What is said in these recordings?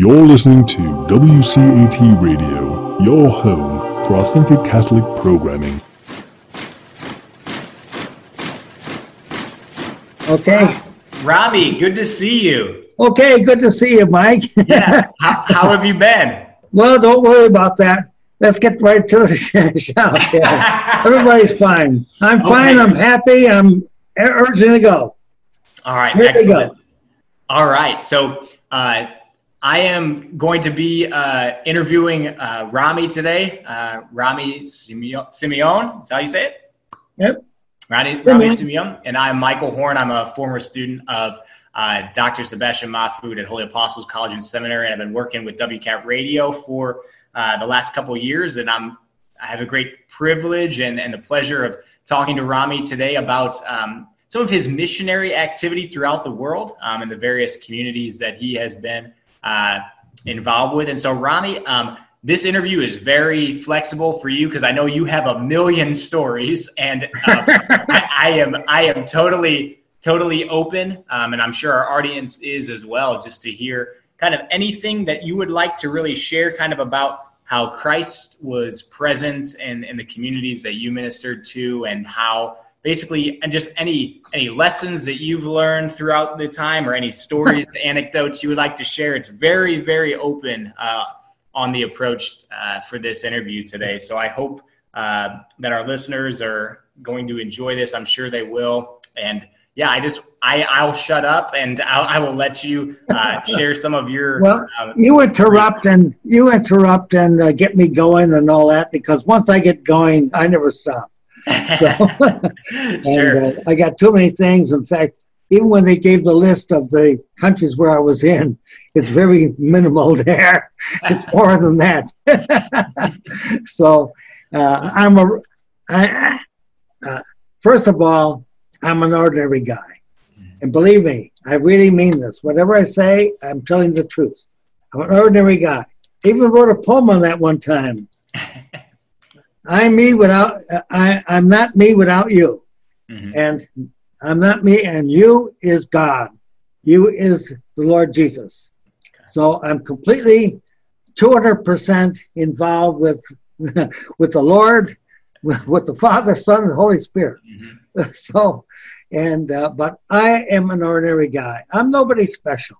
You're listening to WCAT Radio, your home for authentic Catholic programming. Okay. Rami, good to see you. Okay, good to see you, Mike. Yeah. how, how have you been? well, don't worry about that. Let's get right to the shout. Yeah. Everybody's fine. I'm fine. Okay. I'm happy. I'm urging to go. All right. Here we excellent. go. All right. So uh, I am going to be uh, interviewing uh, Rami today. Uh, Rami Simeon. Is that how you say it? Yep. Rami, Rami. Simeon. And I'm Michael Horn. I'm a former student of uh, Dr. Sebastian Mahfood at Holy Apostles College and Seminary. And I've been working with WCAT Radio for uh, the last couple of years. And I'm, I have a great privilege and, and the pleasure of talking to Rami today about um, some of his missionary activity throughout the world um, and the various communities that he has been uh, involved with. And so, Rami, um, this interview is very flexible for you because I know you have a million stories, and um, I, I am I am totally totally open, um, and I'm sure our audience is as well, just to hear kind of anything that you would like to really share, kind of about how Christ was present in, in the communities that you ministered to, and how basically and just any any lessons that you've learned throughout the time or any stories anecdotes you would like to share it's very very open uh, on the approach uh, for this interview today. So i hope uh, that our listeners are going to enjoy this. I'm sure they will. And yeah i just i i'll shut up and I'll, i will let you uh, share some of your Well, uh, you interrupt and you interrupt and uh, get me going and all that because once I get going, I never stop. So, sure and uh, I got too many things. In fact, even when they gave the list of the countries where I was in, it's very minimal there. It's more than that. so uh, I'm a. I, uh, first of all, I'm an ordinary guy, and believe me, I really mean this. Whatever I say, I'm telling the truth. I'm an ordinary guy. Even wrote a poem on that one time. I'm me without. I, I'm not me without you Mhm. and I'm not me, and you is God. You is the Lord Jesus. So I'm completely 200% involved with with the Lord, with, with the Father, Son, and Holy Spirit. Mhm. So, and uh, but I am an ordinary guy. I'm nobody special.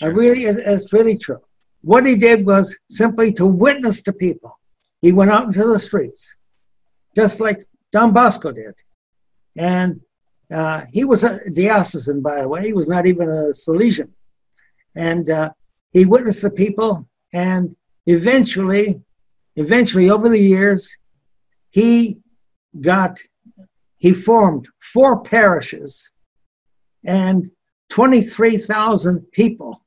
I really, it- it's really true. What he did was simply to witness to people. He went out into the streets, just like Don Bosco did. And uh, he was a diocesan, by the way. He was not even a Salesian. And uh, he witnessed the people, and eventually, eventually, over the years, he got, he formed four parishes and 23,000 people.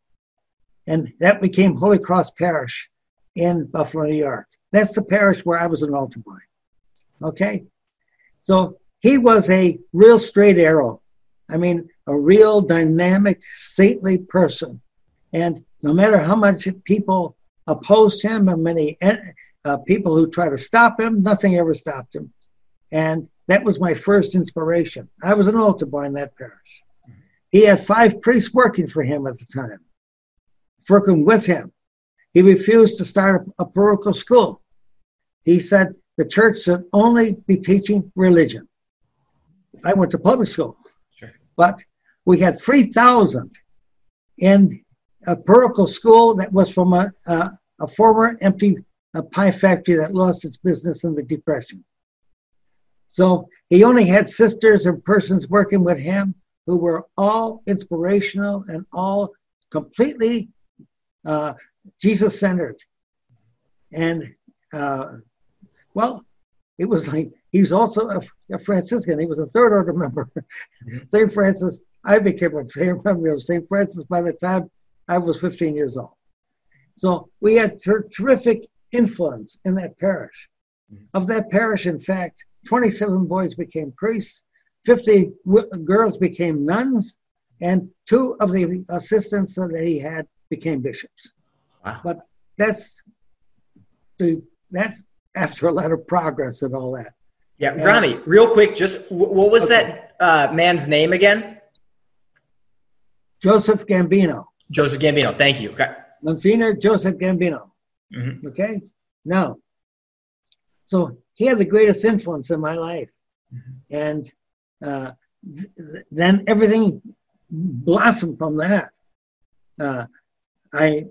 And that became Holy Cross Parish in Buffalo, New York. That's the parish where I was an altar boy. Okay? So he was a real straight arrow. I mean, a real dynamic, saintly person. And no matter how much people opposed him and many uh, people who tried to stop him, nothing ever stopped him. And that was my first inspiration. I was an altar boy in that parish. He had five priests working for him at the time, working with him. He refused to start a parochial school. He said the church should only be teaching religion. I went to public school, Sure. but we had 3,000 in a parochial school that was from a, a, a former empty uh pie factory that lost its business in the Depression. So he only had sisters and persons working with him who were all inspirational and all completely uh, Jesus centered. And uh, well, it was like he was also a, a Franciscan. He was a third order member. Mm-hmm. St. Francis, I became a member of St. Francis by the time I was 15 years old. So we had ter- terrific influence in that parish. Mm-hmm. Of that parish, in fact, 27 boys became priests, 50 w- girls became nuns, and two of the assistants that he had became bishops. Wow. But that's the that's after a lot of progress and all that. Yeah, Yeah. Rami, real quick, just what was Okay. that uh, man's name again? Joseph Gambino. Joseph Gambino. Thank you. Okay. Monsignor Joseph Gambino. Mhm. Okay? Now, so he had the greatest influence in my life. And uh, th- th- then everything blossomed from that. Uh, I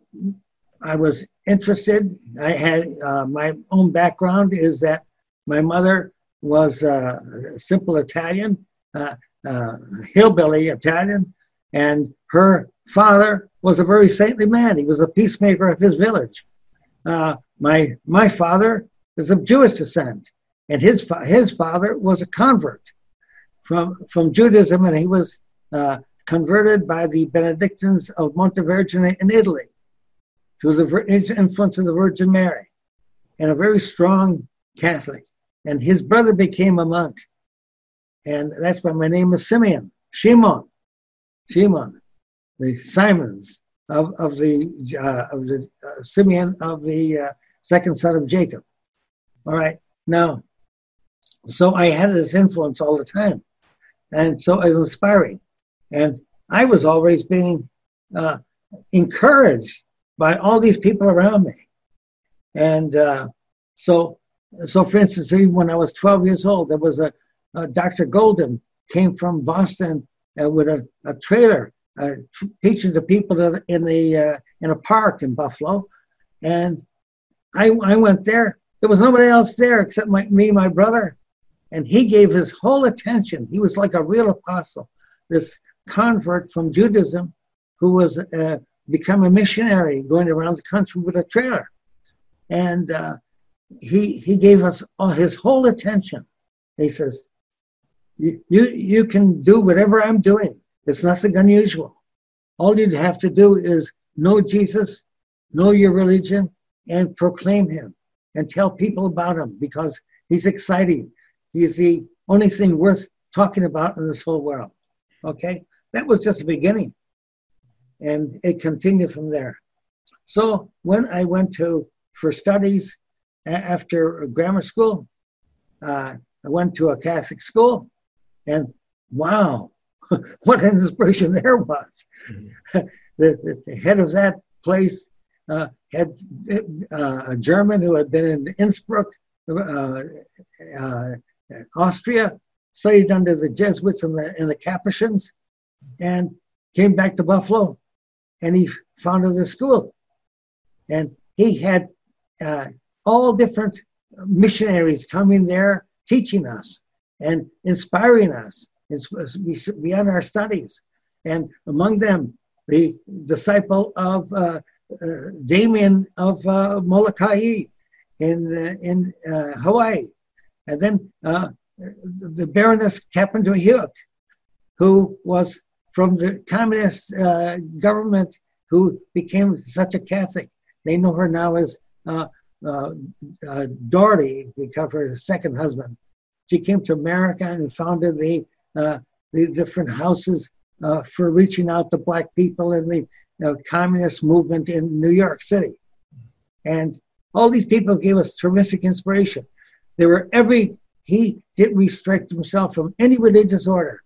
I was interested. I had uh, my own background is that my mother was uh, a simple Italian, uh, uh, hillbilly Italian, and her father was a very saintly man. He was a peacemaker of his village. Uh, my my father is of Jewish descent, and his fa- his father was a convert from from Judaism, and he was uh, converted by the Benedictines of Montevergine in Italy through the influence of the Virgin Mary, and a very strong Catholic. And his brother became a monk, and that's why my name is Simeon Shimon, Shimon, the Simons of of the uh, of the uh, Simeon of the uh, second son of Jacob. All right, now, so I had this influence all the time, and so it was inspiring, and I was always being uh, encouraged by all these people around me, and uh, so so for instance, even when I was 12 years old, there was a, a Dr. Golden came from Boston uh, with a, a trailer uh, t- teaching the people in the uh, in a park in Buffalo, and I I went there. There was nobody else there except my, me, my brother, and he gave his whole attention. He was like a real apostle, this convert from Judaism, who was uh, become a missionary, going around the country with a trailer, and uh, he he gave us all his whole attention. He says, "You you you can do whatever I'm doing. It's nothing unusual. All you have to do is know Jesus, know your religion, and proclaim Him, and tell people about Him because He's exciting. He's the only thing worth talking about in this whole world." Okay, that was just the beginning, and it continued from there. So when I went to for studies after grammar school, uh, I went to a Catholic school, and wow, what an inspiration there was. the, the, the head of that place uh, had uh, a German who had been in Innsbruck, uh, uh, Austria, studied under the Jesuits and the, and the Capuchins, and came back to Buffalo, and he founded the school. And he had uh, all different missionaries coming there teaching us and inspiring us beyond our studies. And among them, the disciple of uh, uh, Damien of uh, Molokai in, uh, in uh, Hawaii. And then uh, the Baroness Kaplan Hewitt, who was from the communist uh, government who became such a Catholic. They know her now as uh, uh, uh, Doherty because her second husband. She came to America and founded the uh, the different houses uh, for reaching out to black people in the uh, communist movement in New York City. And all these people gave us terrific inspiration. They were every, he didn't restrict himself from any religious order.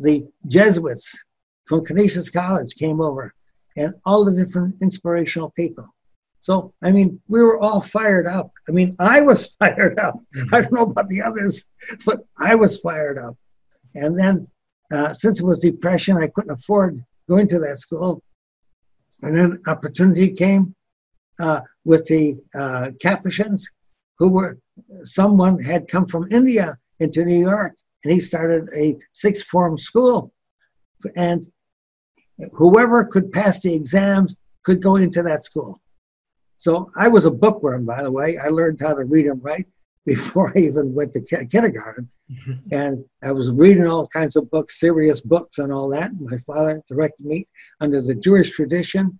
The Jesuits from Canisius College came over and all the different inspirational people. So, I mean, we were all fired up. I mean, I was fired up. I don't know about the others, but I was fired up. And then, uh, since it was depression, I couldn't afford going to that school. And then opportunity came uh, with the uh, Capuchins, who were someone had come from India into New York, and he started a sixth form school, and whoever could pass the exams could go into that school. So I was a bookworm, by the way. I learned how to read and write before I even went to ki- kindergarten. And I was reading all kinds of books, serious books, and all that. My father directed me under the Jewish tradition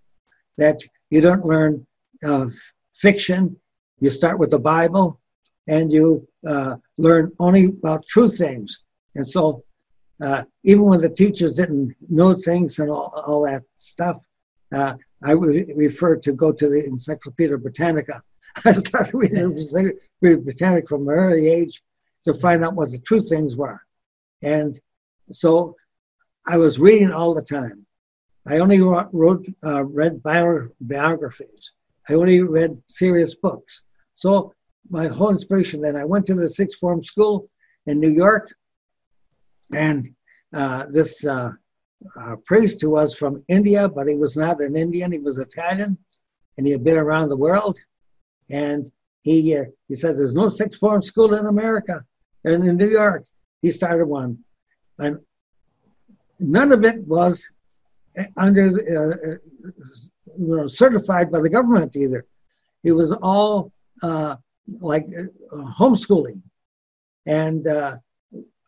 that you don't learn uh, fiction, you start with the Bible, and you uh, learn only about true things. And so, uh, even when the teachers didn't know things and all, all that stuff, uh, I would refer to go to the Encyclopedia Britannica. I started reading the Britannica from an early age to find out what the true things were. And so I was reading all the time. I only wrote, uh, read bio- biographies. I only read serious books. So my whole inspiration then, I went to the sixth form school in New York, and uh, this uh, uh, priest who was from India, but he was not an Indian, he was Italian, and he had been around the world. And he, uh, he said, There's no sixth form school in America. And in New York, he started one. And none of it was under, uh, you know, certified by the government either. It was all uh, like uh, homeschooling. And uh,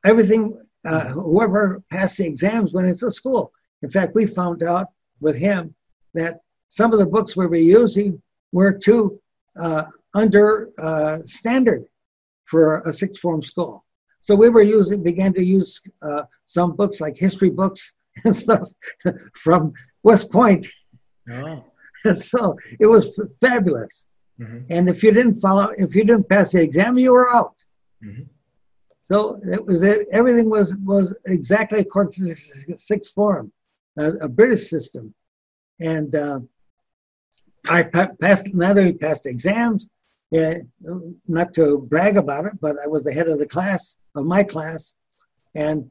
everything uh, whoever passed the exams went into school. In fact, we found out with him that some of the books we were using were too uh, under uh, standard for a sixth form school. So we were using, began to use uh, some books like history books and stuff from West Point. Oh. so it was fabulous. Mm-hmm. And if you didn't follow, if you didn't pass the exam, you were out. Mm-hmm. So it was everything was was exactly according to the sixth form, a, a British system, and uh, I passed not only passed exams, yeah, not to brag about it, but I was the head of the class of my class, and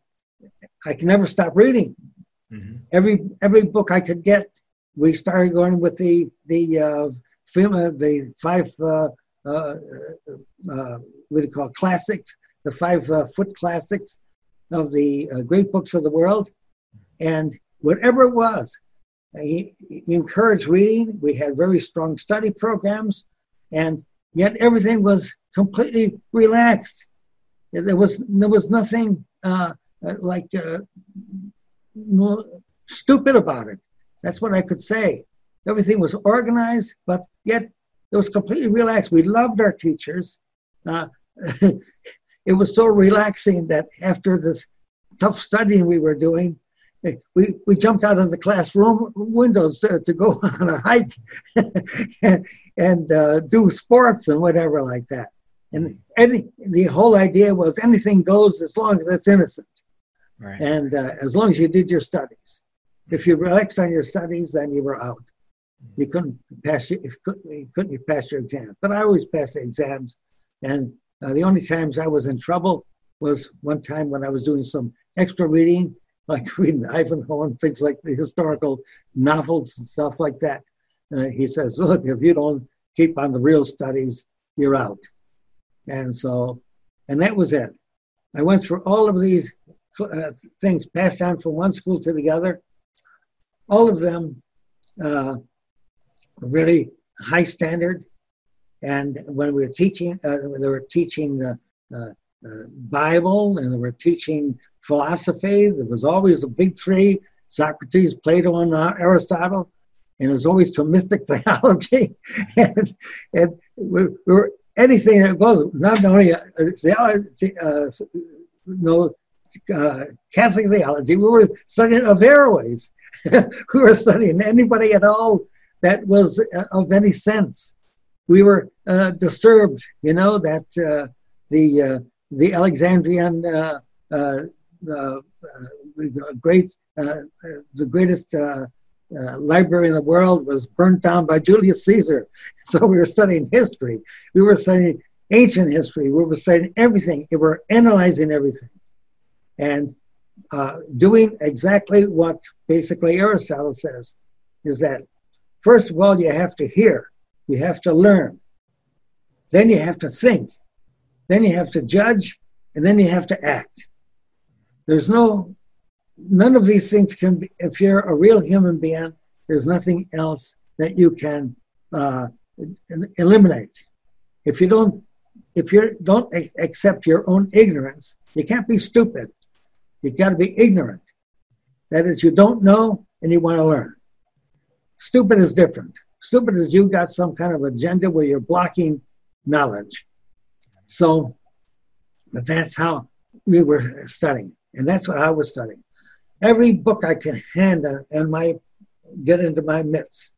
I can never stop reading. Mm-hmm. Every every book I could get, we started going with the the uh, uh, the five uh, uh, what do you call classics the five foot classics of the great books of the world. And whatever it was, he, he, encouraged reading. We had very strong study programs, and yet everything was completely relaxed. There was there was nothing uh like uh, stupid about it. That's what I could say. Everything was organized, but yet it was completely relaxed. We loved our teachers. Uh, it was so relaxing that after this tough studying we were doing, we, we jumped out of the classroom windows to, to go on a hike and, and uh, do sports and whatever like that. And any, the whole idea was anything goes as long as it's innocent. Right. And uh, as long as you did your studies. If you relaxed on your studies, then you were out. You couldn't pass you couldn't pass your exams. But I always passed the exams. And uh, the only times I was in trouble was one time when I was doing some extra reading, like reading Ivanhoe and things like the historical novels and stuff like that. Uh, he says, "Look, if you don't keep on the real studies, you're out." And so, and that was it. I went through all of these uh, things, passed on from one school to the other. All of them uh, really high standard. And when we were teaching, uh, they were teaching the uh, uh, Bible and they were teaching philosophy. There was always the big three Socrates, Plato, and uh, Aristotle. And it was always Thomistic theology. and and we, we, were anything that was not only uh, theology, uh, no, Catholic theology, we were studying Averroes. we were studying anybody at all that was of any sense we were uh, disturbed, you know, that uh, the uh, the Alexandrian uh, uh, great the greatest library in the world was burnt down by Julius Caesar. So we were studying history. We were studying ancient history. We were studying everything. We were analyzing everything, and doing exactly what basically Aristotle says is that first of all you have to hear you have to learn. Then you have to think. Then you have to judge. And then you have to act. There's no, none of these things can be, if you're a real human being, there's nothing else that you can uh, eliminate. If you don't, if you don't accept your own ignorance, you can't be stupid. You've got to be ignorant. That is, you don't know and you want to learn. Stupid is different. Stupid is you got some kind of agenda where you're blocking knowledge. So that's how we were studying. And that's what I was studying. Every book I can hand and my get into my midst.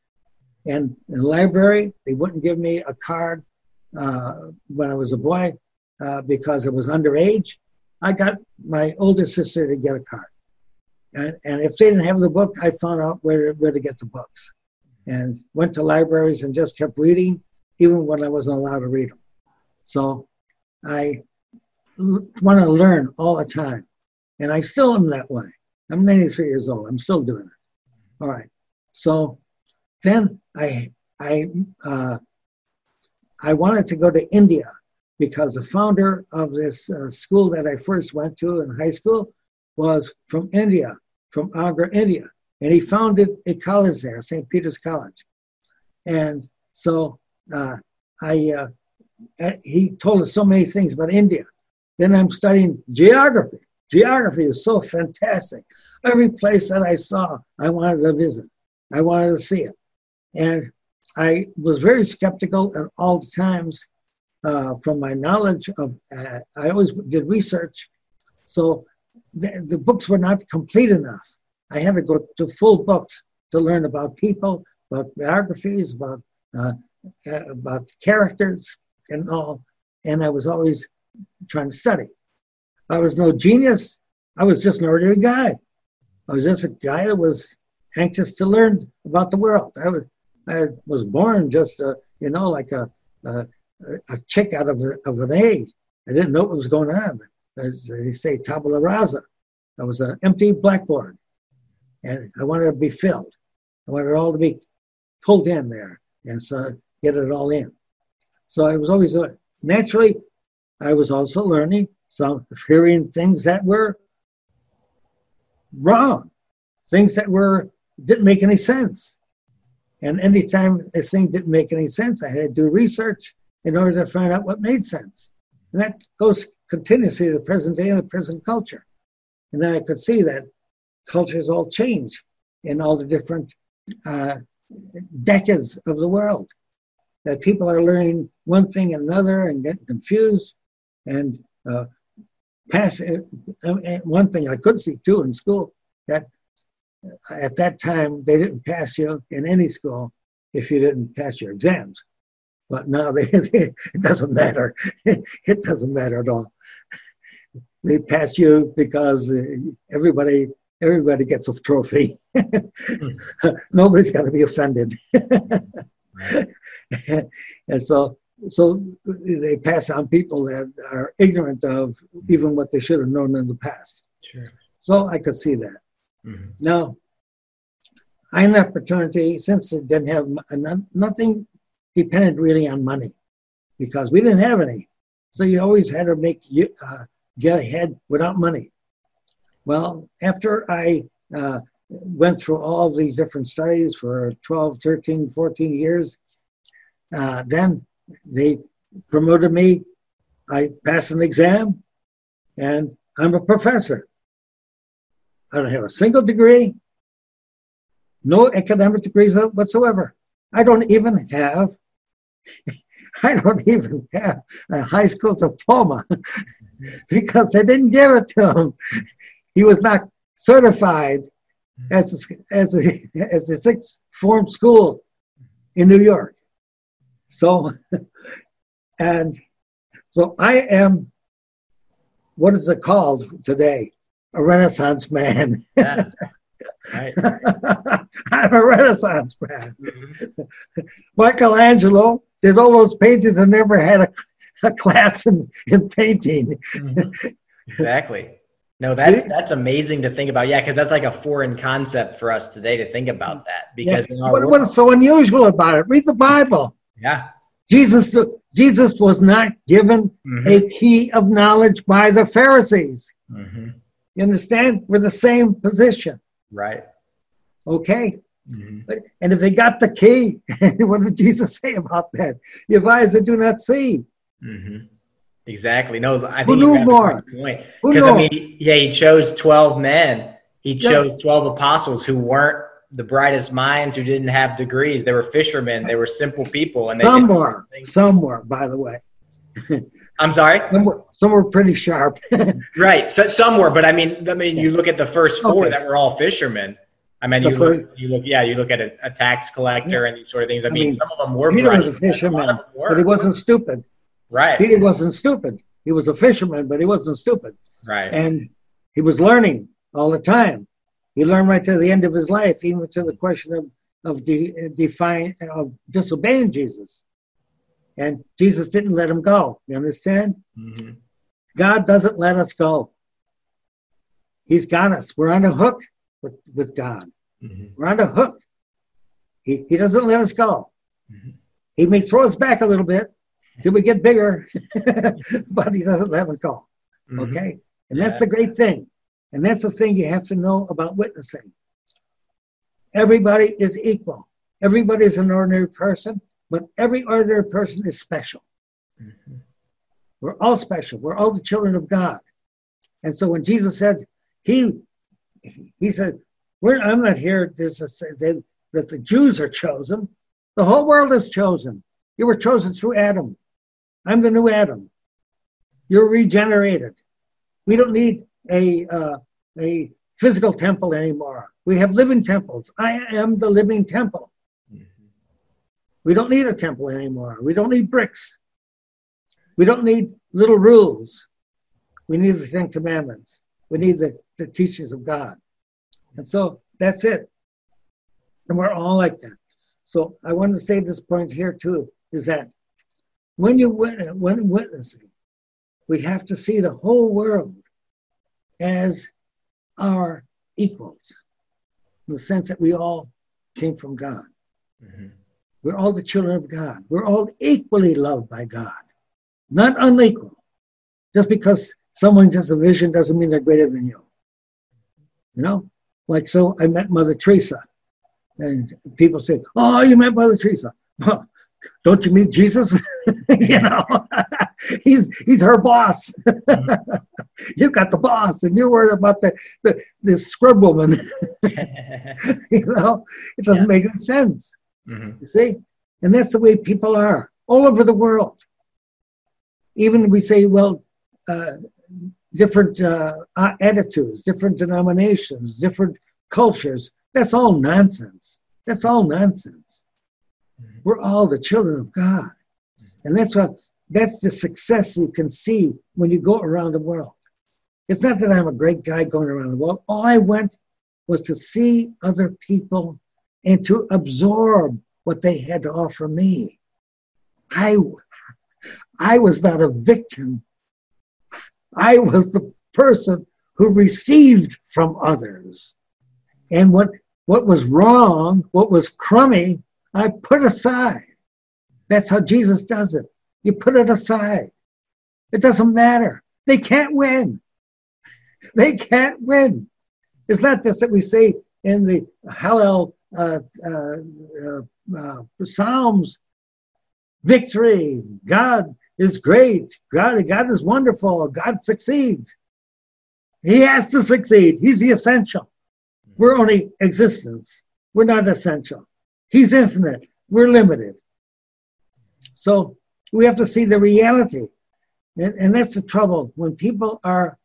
And in the library, they wouldn't give me a card uh, when I was a boy uh, because I was underage. I got my older sister to get a card. And, and if they didn't have the book, I found out where, where to get the books and went to libraries and just kept reading, even when I wasn't allowed to read them. So I want to learn all the time. And I still am that way. I'm 93 years old. I'm still doing it. All right. So then I I uh, I wanted to go to India because the founder of this uh, school that I first went to in high school was from India, from Agra, India, and he founded a college there, St. Peter's College. And so uh, I uh, he told us so many things about India. Then I'm studying geography. Geography is so fantastic. Every place that I saw, I wanted to visit. I wanted to see it. And I was very skeptical at all times uh, from my knowledge of, uh, I always did research. So the, the, books were not complete enough. I had to go to full books to learn about people, about biographies, about, uh, uh about characters and all. And I was always trying to study. I was no genius. I was just an ordinary guy. I was just a guy that was anxious to learn about the world. I was, I was born just, a, you know, like a, a, a chick out of, of an egg. I didn't know what was going on. As they say, tabula rasa. I was an empty blackboard. And I wanted it to be filled. I wanted it all to be pulled in there and so get it all in. So I was always, uh, naturally, I was also learning some hearing things that were wrong, things that were didn't make any sense. And anytime a thing didn't make any sense, I had to do research in order to find out what made sense. And that goes continuously the present day and the present culture. And then I could see that cultures all change in all the different uh, decades of the world. That people are learning one thing and another and getting confused and uh, pass. Uh, one thing I could see too in school that at that time they didn't pass you in any school if you didn't pass your exams. But now they, they it doesn't matter. it doesn't matter at all. They pass you because uh, everybody everybody gets a trophy. Nobody's got to be offended. and so so they pass on people that are ignorant of even what they should have known in the past. Sure. So I could see that. Mm-hmm. Now, I had that fraternity since it didn't have nothing depended really on money because we didn't have any. So you always had to make uh, get ahead without money. Well, after I uh, went through all these different studies for 12, 13, 14 years, uh, then they promoted me. I passed an exam, and I'm a professor. I don't have a single degree, no academic degrees whatsoever. I don't even have, I don't even have a high school diploma because they didn't give it to him. He was not certified as a, as a, as a sixth form school in New York. So, and so I am, what is it called today? A Renaissance man. Right. I'm a Renaissance man. Mm-hmm. Michelangelo did all those paintings and never had a, a class in, in painting. Mm-hmm. Exactly. No, that's that's amazing to think about. Yeah, because that's like a foreign concept for us today to think about that. Because yeah. what, what's so unusual about it? Read the Bible. Yeah. Jesus, Jesus was not given mm-hmm. a key of knowledge by the Pharisees. Mm-hmm. You understand? We're the same position. Right. Okay. Mm-hmm. And if they got the key, what did Jesus say about that? Your eyes that do not see. Mm-hmm. Exactly. No, I think Who knew more? Point. Because I mean, yeah, he chose twelve men. He chose yeah. twelve apostles who weren't the brightest minds who didn't have degrees. They were fishermen. They were simple people, and some were, some were, by the way. I'm sorry. Some were, some were pretty sharp. right. So some were, but I mean, I mean, you look at the first four okay. that were all fishermen. I mean, you look, you look, yeah, you look at a, a tax collector yeah. and these sort of things. I, I mean, mean, some of them were. Peter bright, was a fisherman, but he wasn't stupid. Right. Peter wasn't stupid. He was a fisherman, but he wasn't stupid. Right. And he was learning all the time. He learned right to the end of his life, even to the question of of de- define of disobeying Jesus, and Jesus didn't let him go. You understand? Mm-hmm. God doesn't let us go. He's got us. We're on a hook with, with God. Mm-hmm. We're on a hook. He, he doesn't let us go. Mm-hmm. He may throw us back a little bit till we get bigger, but he doesn't let us go. Mm-hmm. Okay? And yeah. that's the great thing. And that's the thing you have to know about witnessing. Everybody is equal. Everybody is an ordinary person, but every ordinary person is special. Mm-hmm. We're all special. We're all the children of God. And so when Jesus said, he he said, I'm not here to say that the Jews are chosen. The whole world is chosen. You were chosen through Adam. I'm the new Adam. You're regenerated. We don't need a uh, a physical temple anymore. We have living temples. I am the living temple. We don't need a temple anymore. We don't need bricks. We don't need little rules. We need the Ten Commandments. We need the, the teachings of God. And so that's it. And we're all like that. So I want to say this point here too is that when you when witnessing, we have to see the whole world as our equals, in the sense that we all came from God. Mm-hmm. We're all the children of God. We're all equally loved by God, not unequal. Just because someone has a vision doesn't mean they're greater than you. You know, like so, I met Mother Teresa, and people say, "Oh, you met Mother Teresa." Well, don't you meet Jesus? you know, he's he's her boss. you got the boss, and you're worried about the the, the scrub woman. you know, it doesn't yeah. make any sense. Mm-hmm. You see, and that's the way people are all over the world. Even we say, well, uh, different uh, attitudes, different denominations, different cultures. That's all nonsense. That's all nonsense. Mm-hmm. We're all the children of God. And that's what that's the success you can see when you go around the world. It's not that I'm a great guy going around the world. All I went was to see other people and to absorb what they had to offer me. I, I was not a victim I was the person who received from others. And what, what was wrong, what was crummy, I put aside. That's how Jesus does it. You put it aside. It doesn't matter. They can't win. They can't win. It's not just that we say in the Hallel Uh, uh, uh, Psalms, victory, God is great. God, God is wonderful. God succeeds. He has to succeed. He's the essential. Hmm. We're only existence. We're not essential. He's infinite. We're limited. So we have to see the reality. And, and that's the trouble. When people are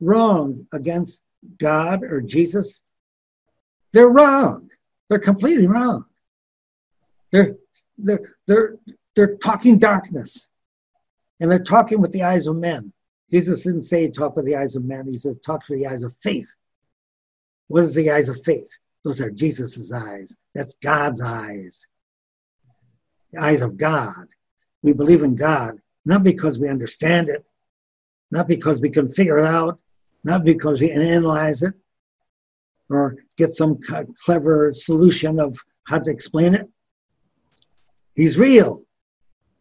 wrong against God or Jesus, they're wrong. They're completely wrong. They're, they're, they're, they're talking darkness. And they're talking with the eyes of men. Jesus didn't say talk with the eyes of men. He says talk with the eyes of faith. What is the eyes of faith? Those are Jesus's eyes. That's God's eyes. The eyes of God. We believe in God, not because we understand it, not because we can figure it out, not because we analyze it or get some clever solution of how to explain it. He's real.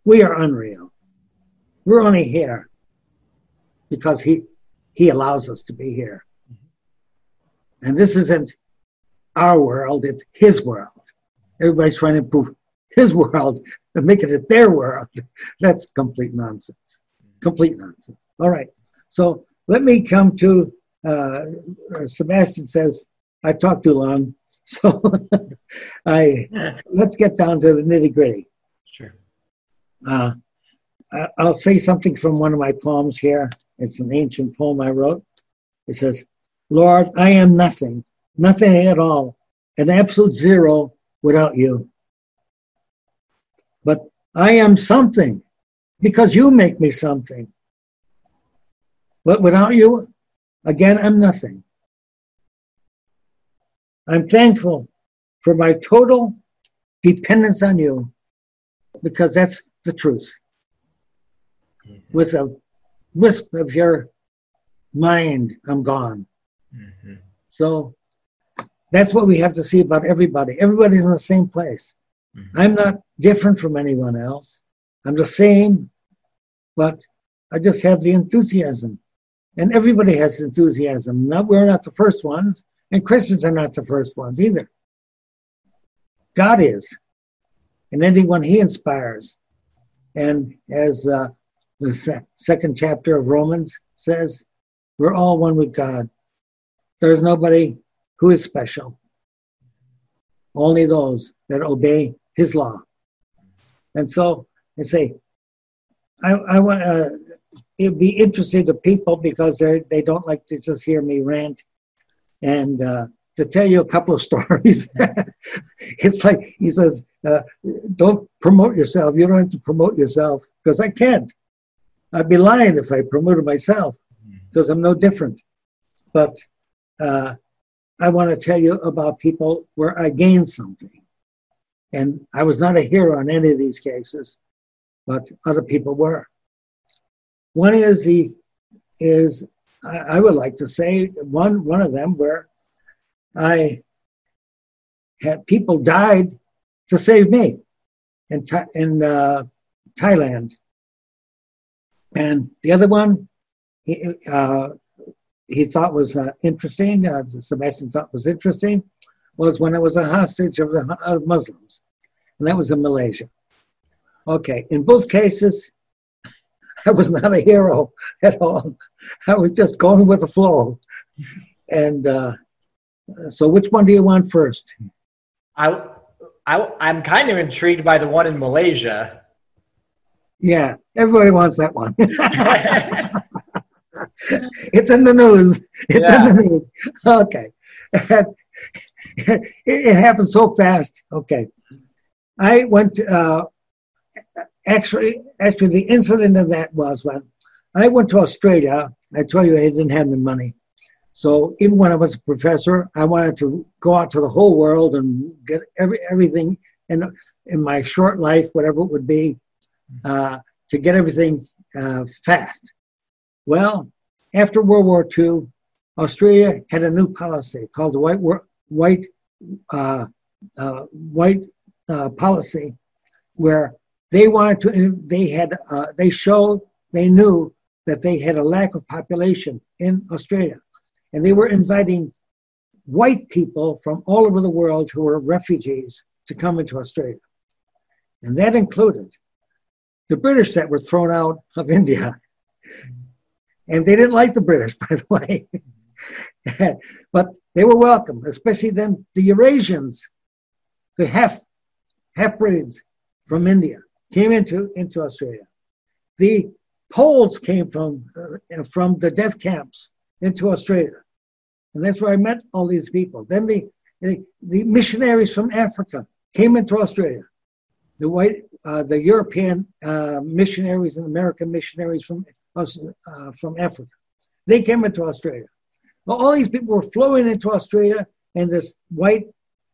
We are unreal. We're only here because he he allows us to be here. And this isn't our world, it's his world. Everybody's trying to improve his world and making it their world. That's complete nonsense. Complete nonsense. All right. So let me come to uh, Sebastian says, I talked too long. So I let's get down to the nitty gritty. Sure. Uh, I'll say something from one of my poems here. It's an ancient poem I wrote. It says, Lord, I am nothing, nothing at all, an absolute zero without you. But I am something because you make me something. But without you, again, I'm nothing. I'm thankful for my total dependence on you because that's the truth. Mm-hmm. With a wisp of your mind, I'm gone. Mm-hmm. So that's what we have to see about everybody. Everybody's in the same place. Mm-hmm. I'm not different from anyone else. I'm the same, but I just have the enthusiasm. And everybody has enthusiasm. Not, we're not the first ones, and Christians are not the first ones either. God is. And anyone he inspires. And as uh, the se- second chapter of Romans says, we're all one with God. There's nobody who is special. Only those that obey his law. And so I say, I, I want uh, it'd be interesting to people because they they don't like to just hear me rant, and uh, to tell you a couple of stories. it's like he says, uh, "Don't promote yourself. You don't have to promote yourself because I can't. I'd be lying if I promoted myself because I'm no different." But uh, I want to tell you about people where I gained something. And I was not a hero in any of these cases, but other people were. One is the is I, would like to say one one of them where I had people died to save me in in uh, Thailand, and the other one he, uh, he thought was uh, interesting. Uh, Sebastian thought was interesting was when I was a hostage of the of Muslims and that was in Malaysia. Okay, in both cases, I was not a hero at all. I was just going with the flow. And uh, so, which one do you want first? I, I, I'm kind of intrigued by the one in Malaysia. Yeah, everybody wants that one. it's in the news. It's yeah. in the news. Okay. it, it happened so fast. Okay. I went uh, actually actually the incident of that was when I went to Australia. I told you I didn't have any money, so even when I was a professor, I wanted to go out to the whole world and get every everything in in my short life, whatever it would be, uh, to get everything uh, fast. Well, after World War II, Australia had a new policy called the White White uh, uh, White uh, policy where they wanted to, they had, uh, they showed, they knew that they had a lack of population in Australia. And they were inviting white people from all over the world who were refugees to come into Australia. And that included the British that were thrown out of India. And they didn't like the British, by the way. but they were welcome, especially then the Eurasians, the half half breeds from India came into, into Australia. The Poles came from, uh, from the death camps into Australia. And that's where I met all these people. Then the, the, the missionaries from Africa came into Australia. The white, uh, the European uh, missionaries and American missionaries from, uh, from Africa. They came into Australia. Well, all these people were flowing into Australia, and this white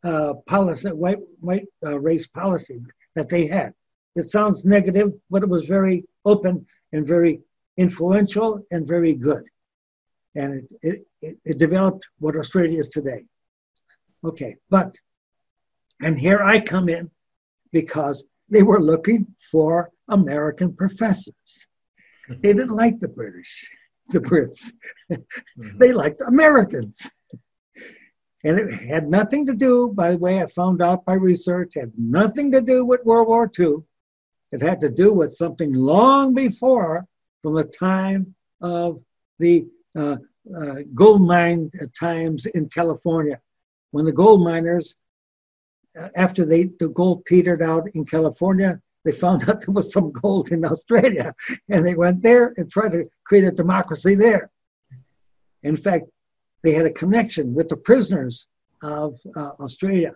uh, policy, white white uh, race policy that they had. It sounds negative, but it was very open and very influential and very good, and it it, it developed what Australia is today. Okay, but and here I come in because they were looking for American professors. They didn't like the British, the Brits. Mm-hmm. they liked Americans. And it had nothing to do, by the way, I found out by research, had nothing to do with World War II. It had to do with something long before, from the time of the uh, uh, gold mine times in California, when the gold miners, uh, after they the gold petered out in California, they found out there was some gold in Australia, and they went there and tried to create a democracy there. In fact, they had a connection with the prisoners of uh, Australia,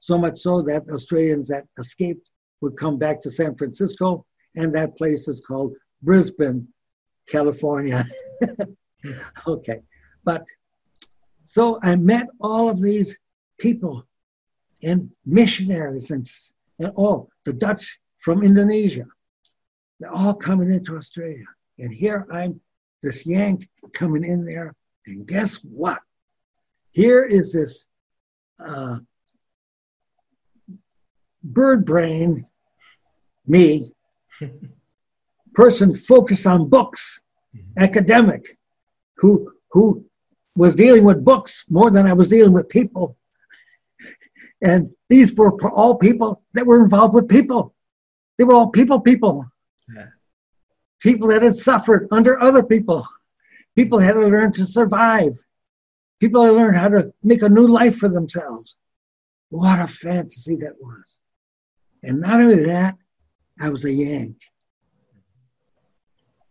so much so that Australians that escaped would come back to San Francisco, and that place is called Brisbane, California. okay, but so I met all of these people and missionaries and, and all the Dutch from Indonesia. They're all coming into Australia. And here I'm, this Yank coming in there. And guess what? Here is this uh, bird brain, me, person focused on books, mm-hmm. academic, who who was dealing with books more than I was dealing with people. And these were all people that were involved with people. They were all people, people. Yeah. People that had suffered under other people. People had to learn to survive. People had learned how to make a new life for themselves. What a fantasy that was. And not only that, I was a Yank.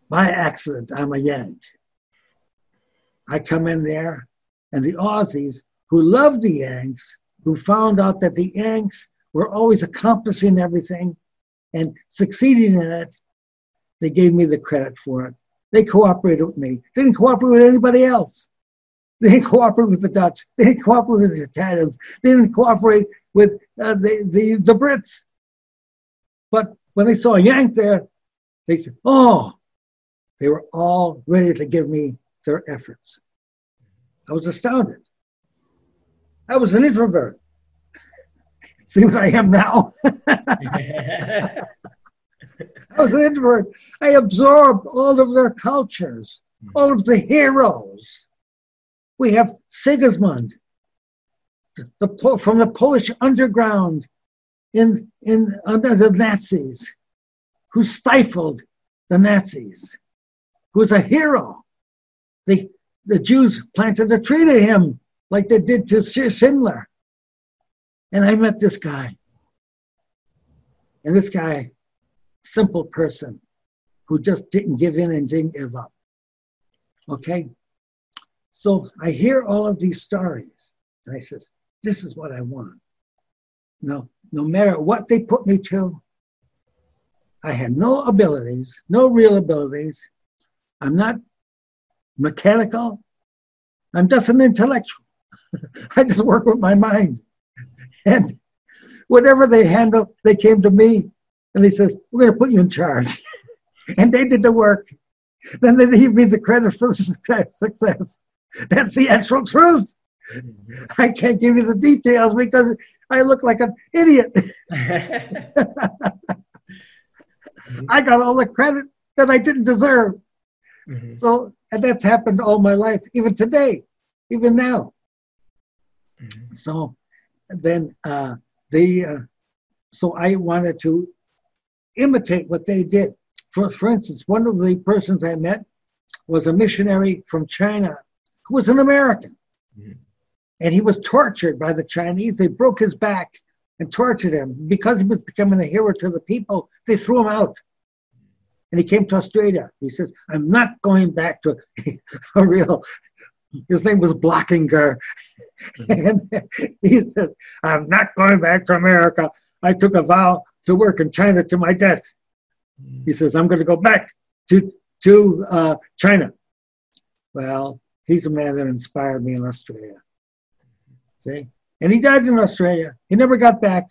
By accident, I'm a Yank. I come in there, and the Aussies, who loved the Yanks, who found out that the Yanks were always accomplishing everything and succeeding in it, they gave me the credit for it. They cooperated with me. They didn't cooperate with anybody else. They didn't cooperate with the Dutch. They didn't cooperate with the Italians. They didn't cooperate with uh, the, the, the Brits. But when they saw a Yank there, they said, oh, they were all ready to give me their efforts. I was astounded. I was an introvert. See what I am now? I was an introvert. I absorbed all of their cultures, hmm. all of the heroes. We have Sigismund, the, from the Polish underground in, in under the Nazis, who stifled the Nazis, who was a hero. The, the Jews planted a tree to him like they did to Schindler. And I met this guy. And this guy, simple person who just didn't give in and didn't give up. Okay? So I hear all of these stories. And I says, this is what I want. No, no matter what they put me to, I had no abilities, no real abilities. I'm not mechanical. I'm just an intellectual. I just work with my mind. And whatever they handle, they came to me and they says, we're going to put you in charge. and they did the work. Then they gave me the credit for the success. That's the actual truth. I can't give you the details because I look like an idiot. I got all the credit that I didn't deserve. Mm-hmm. So, and that's happened all my life, even today, even now. Mm-hmm. So, then uh, the uh, so I wanted to imitate what they did. For, for instance, one of the persons I met was a missionary from China who was an American. Mm-hmm and he was tortured by the Chinese. They broke his back and tortured him. Because he was becoming a hero to the people, they threw him out. And he came to Australia. He says, I'm not going back to a real, his name was Blockinger. and he says, I'm not going back to America. I took a vow to work in China to my death. He says, I'm going to go back to, to uh, China. Well, he's a man that inspired me in Australia. See? And he died in Australia. He never got back,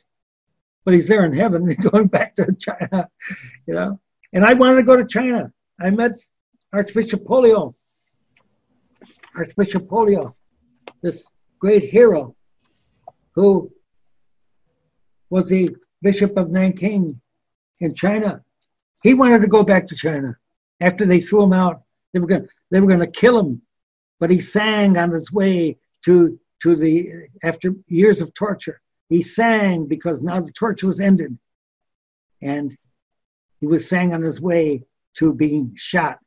but he's there in heaven. Going back to China, you know. And I wanted to go to China. I met Archbishop Pollio. Archbishop Pollio, this great hero who was the Bishop of Nanking in China. He wanted to go back to China. After they threw him out, they were going they were going to kill him, but he sang on his way to to the after years of torture. He sang because now the torture was ended, and he was sang on his way to being shot.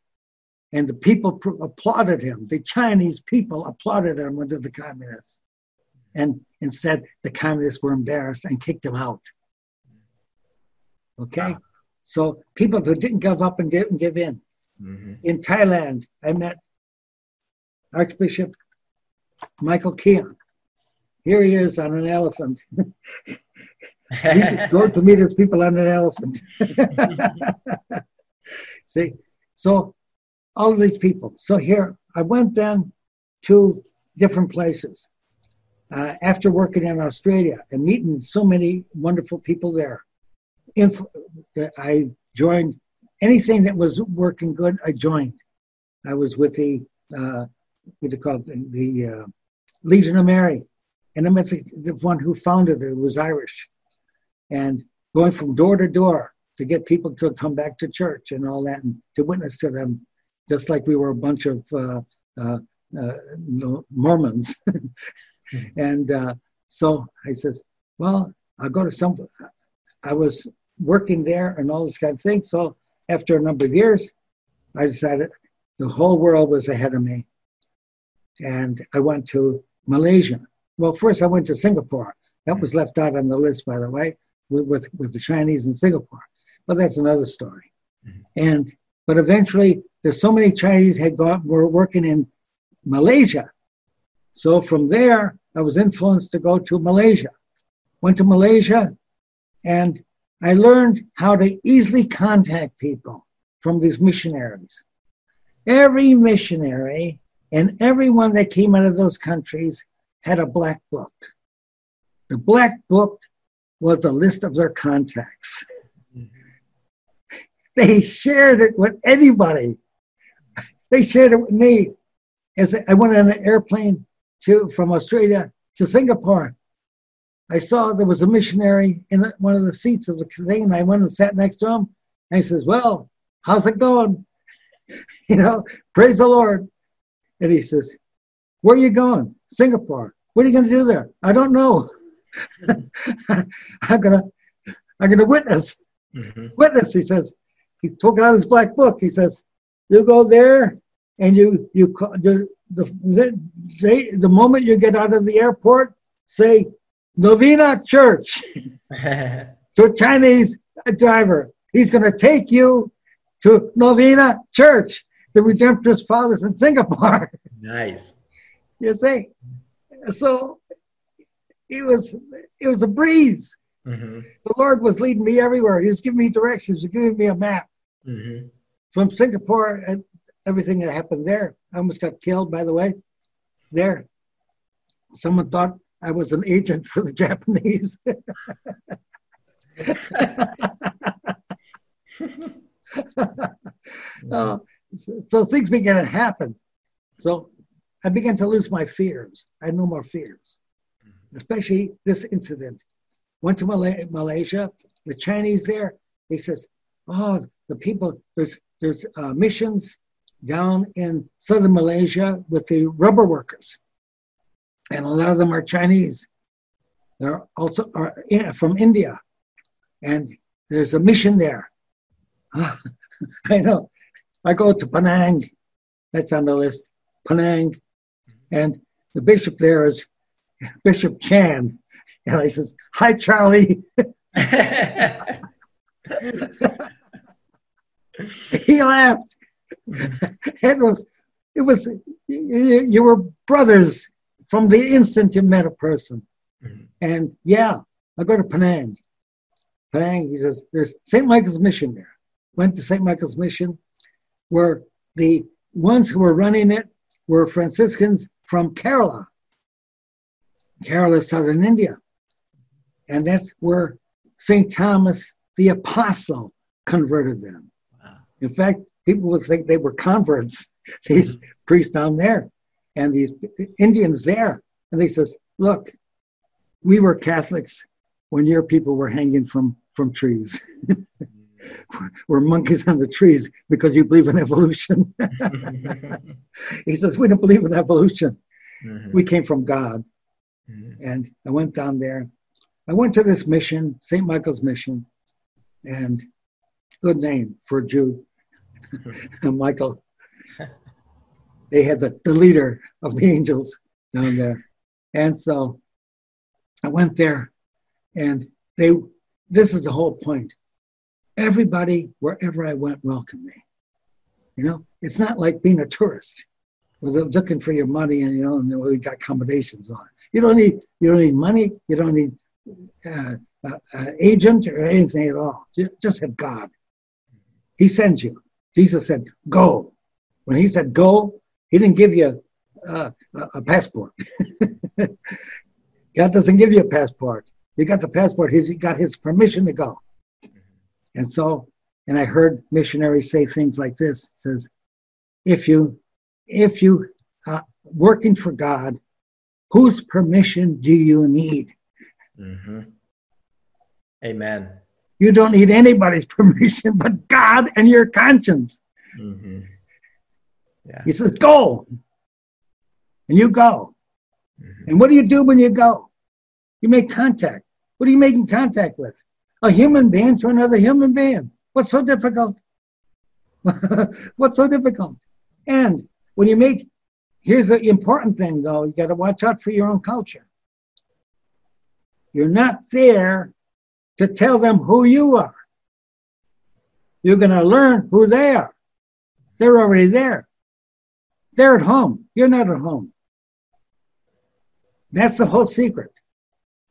And the people pr- applauded him. The Chinese people applauded him under the communists, and and said the communists were embarrassed and kicked him out. Okay, wow. so people who didn't give up and didn't give in. Mm-hmm. In Thailand, I met Archbishop Michael Keon. Here he is on an elephant. go to meet his people on an elephant. See, so all these people. So here I went then to different places. uh, after working in Australia and meeting so many wonderful people there, inf- I joined anything that was working good. I joined. I was with the uh, what do you call it, the, the uh, Legion of Mary, and I met the, the one who founded it. Was Irish, and going from door to door to get people to come back to church and all that, and to witness to them, just like we were a bunch of uh, uh, uh Mormons. and uh, so I says, well, I'll go to some. I was working there and all this kind of thing. So after a number of years, I decided the whole world was ahead of me. And I went to Malaysia. Well, first I went to Singapore. That was left out on the list, by the way, with, with, with the Chinese in Singapore. But that's another story. Mm-hmm. And but eventually, there's so many Chinese had gone were working in Malaysia. So from there, I was influenced to go to Malaysia. Went to Malaysia, and I learned how to easily contact people from these missionaries. Every missionary and everyone that came out of those countries had a black book. The black book was a list of their contacts. they shared it with anybody. They shared it with me. As I went on an airplane to from Australia to Singapore, I saw there was a missionary in one of the seats of the thing, and I went and sat next to him. And he says, "Well, how's it going? you know, praise the Lord." And he says, "Where are you going? Singapore. What are you going to do there? I don't know. I'm gonna, I'm gonna witness. Mm-hmm. Witness." He says. He took out his black book. He says, "You go there, and you you the the the, the moment you get out of the airport, say." Novena Church to a Chinese driver. He's going to take you to Novena Church, the Redemptorist Fathers in Singapore. Nice. you see, so it was it was a breeze. Mm-hmm. The Lord was leading me everywhere. He was giving me directions. He was giving me a map. Mm-hmm. From Singapore, and everything that happened there. I almost got killed, by the way. There, someone thought I was an agent for the Japanese. uh, so things began to happen. So I began to lose my fears. I had no more fears, especially this incident. Went to Malay- Malaysia. The Chinese there, they says, "Oh, the people there's there's uh, missions down in southern Malaysia with the rubber workers and a lot of them are Chinese. They're also are from India, and there's a mission there. I know. I go to Penang. That's on the list. Penang, and the bishop there is Bishop Chan, and I says, "Hi, Charlie." he laughed. it was, it was, you, you were brothers from the instant you met a person. Mm-hmm. And yeah, I go to Penang. Penang, he says, there's St. Michael's Mission there. Went to St. Michael's Mission, where the ones who were running it were Franciscans from Kerala. Kerala, southern India. And that's where St. Thomas the Apostle converted them. Wow. In fact, people would think they were converts, these priests down there and these Indians there. And they says, look, we were Catholics when your people were hanging from, from trees. we're monkeys on the trees because you believe in evolution. he says, we don't believe in evolution. Mm-hmm. We came from God. Mm-hmm. And I went down there. I went to this mission, St. Michael's Mission, and good name for a Jew, Michael they had the, the leader of the angels down there. And so I went there and they this is the whole point. Everybody, wherever I went, welcomed me. You know, it's not like being a tourist where they're looking for your money and you know, and we got accommodations on. You don't need you don't need money. You don't need uh, uh, uh, agent or anything at all. Just, just have God. He sends you. Jesus said, "Go." When he said, "Go," He didn't give you uh, a passport. God doesn't give you a passport. You got the passport. He's got his permission to go. And so, and I heard missionaries say things like this: says, if you, if you uh, working for God, whose permission do you need? Mm-hmm. Amen. You don't need anybody's permission but God and your conscience. Mm-hmm. Yeah. He says, go. And you go. Mhm. And what do you do when you go? You make contact. What are you making contact with? A human being to another human being. What's so difficult? What's so difficult? And when you make, here's the important thing though, you got to watch out for your own culture. You're not there to tell them who you are. You're going to learn who they are. They're already there. They're at home. You're not at home. That's the whole secret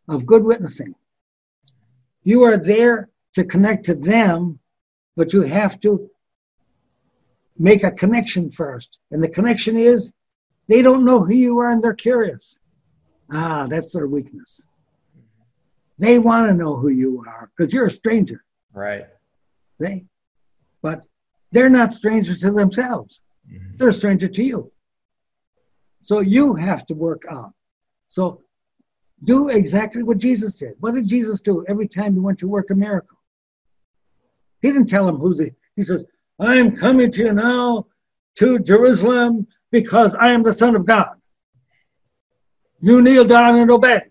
of good witnessing. You are there to connect to them, but you have to make a connection first. And the connection is they don't know who you are and they're curious. Ah, that's their weakness. They want to know who you are because you're a stranger. Right. See? But they're not strangers to themselves. Mhm. They're a stranger to you. So you have to work out. So do exactly what Jesus did. What did Jesus do every time he went to work a miracle? He didn't tell him who the, he says, I am coming to you now to Jerusalem because I am the Son of God. You kneel down and obey.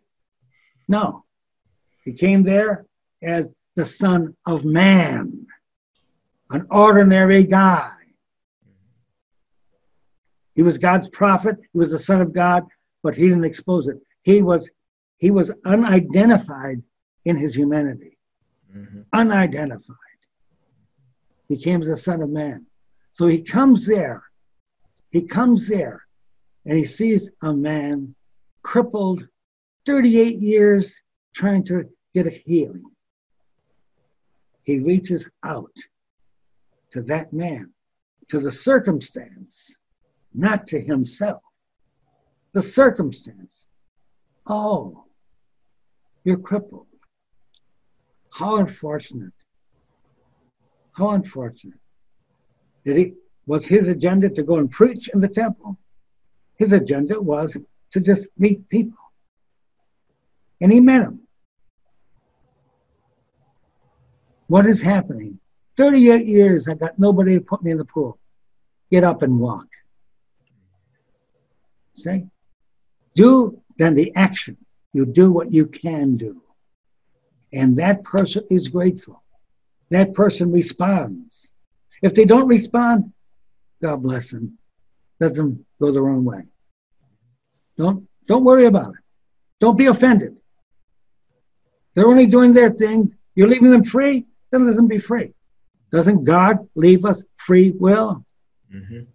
No. He came there as the Son of Man, an ordinary guy. He was God's prophet. He was the Son of God, but he didn't expose it. He was he was unidentified in his humanity. Mhm. Unidentified. He came as the Son of Man. So he comes there. He comes there and he sees a man crippled 38 years trying to get a healing. He reaches out to that man, to the circumstance, not to himself. The circumstance. Oh, you're crippled. How unfortunate. How unfortunate. Did he was his agenda to go and preach in the temple? His agenda was to just meet people. And he met them. What is happening? 38 years, I got nobody to put me in the pool. Get up and walk. See? Do then the action. You do what you can do. And that person is grateful. That person responds. If they don't respond, God bless them. Let them go their own way. Don't don't worry about it. Don't be offended. They're only doing their thing. You're leaving them free, then let them be free. Doesn't God leave us free will? Mhm.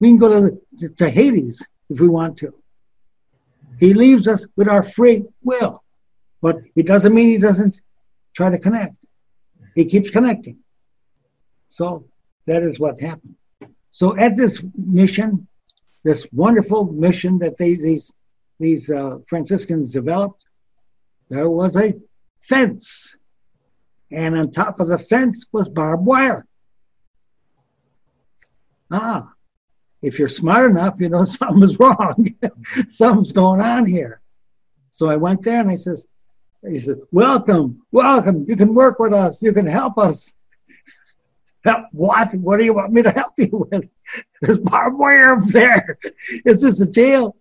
We can go to, the, to Hades if we want to. He leaves us with our free will, but it doesn't mean he doesn't try to connect. He keeps connecting. So that is what happened. So at this mission, this wonderful mission that they, these these uh, Franciscans developed, there was a fence, and on top of the fence was barbed wire. Ah, if you're smart enough, you know something's wrong. something's going on here. So I went there and I says, he said, welcome, welcome. You can work with us. You can help us. Help what? What do you want me to help you with? There's barbed wire up there. Is this a jail?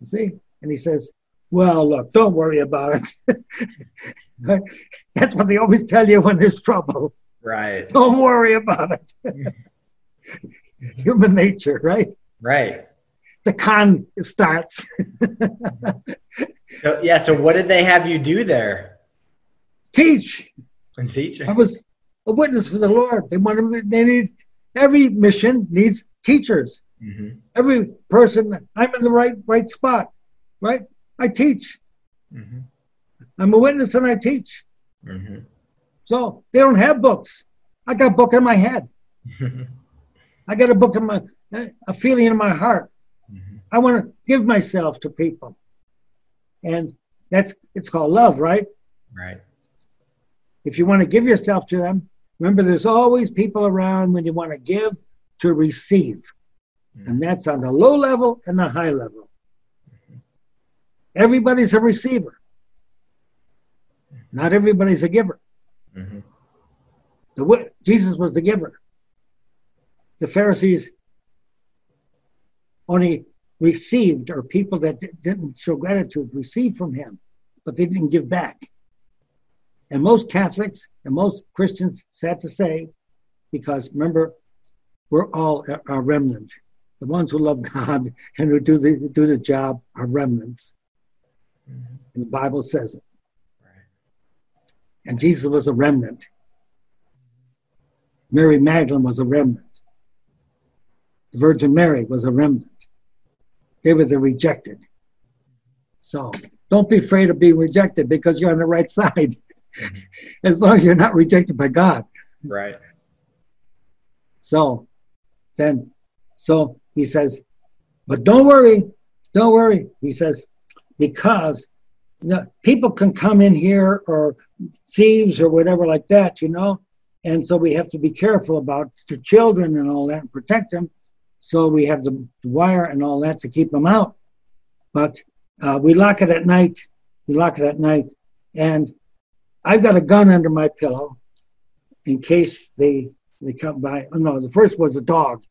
See? And he says, well, look, don't worry about it. That's what they always tell you when there's trouble. Right. Don't worry about it. Human nature, right? Right. The con starts. So, yeah. So, what did they have you do there? Teach. And teach. I was a witness for the Lord. They wanted they need every mission needs teachers. Mhm. Every person, I'm in the right right spot, right? I teach. Mhm. I'm a witness and I teach. Mhm. So they don't have books. I got book in my head. I got a book in my a feeling in my heart. Mhm. I want to give myself to people. And that's it's called love, right? Right. If you want to give yourself to them, remember there's always people around when you want to give to receive. And that's on the low level and the high level. Everybody's a receiver. Not everybody's a giver. hmm The Jesus was the giver. The Pharisees only received, or people that didn't show gratitude received from him, but they didn't give back. And most Catholics and most Christians, sad to say, because remember, we're all a, remnant. The ones who love God and who do the do the job are remnants. Mm-hmm. And the Bible says it. And Jesus was a remnant. Mary Magdalene was a remnant. The Virgin Mary was a remnant. They were the rejected. So don't be afraid of being rejected because you're on the right side. as long as you're not rejected by God. Right. So then, so he says, but don't worry, don't worry. He says, because you know, people can come in here or thieves or whatever like that, you know, and so we have to be careful about the children and all that and protect them. So we have the wire and all that to keep them out. But uh, we lock it at night. We lock it at night, and I've got a gun under my pillow in case they they come by. Oh, no, the first was a dog.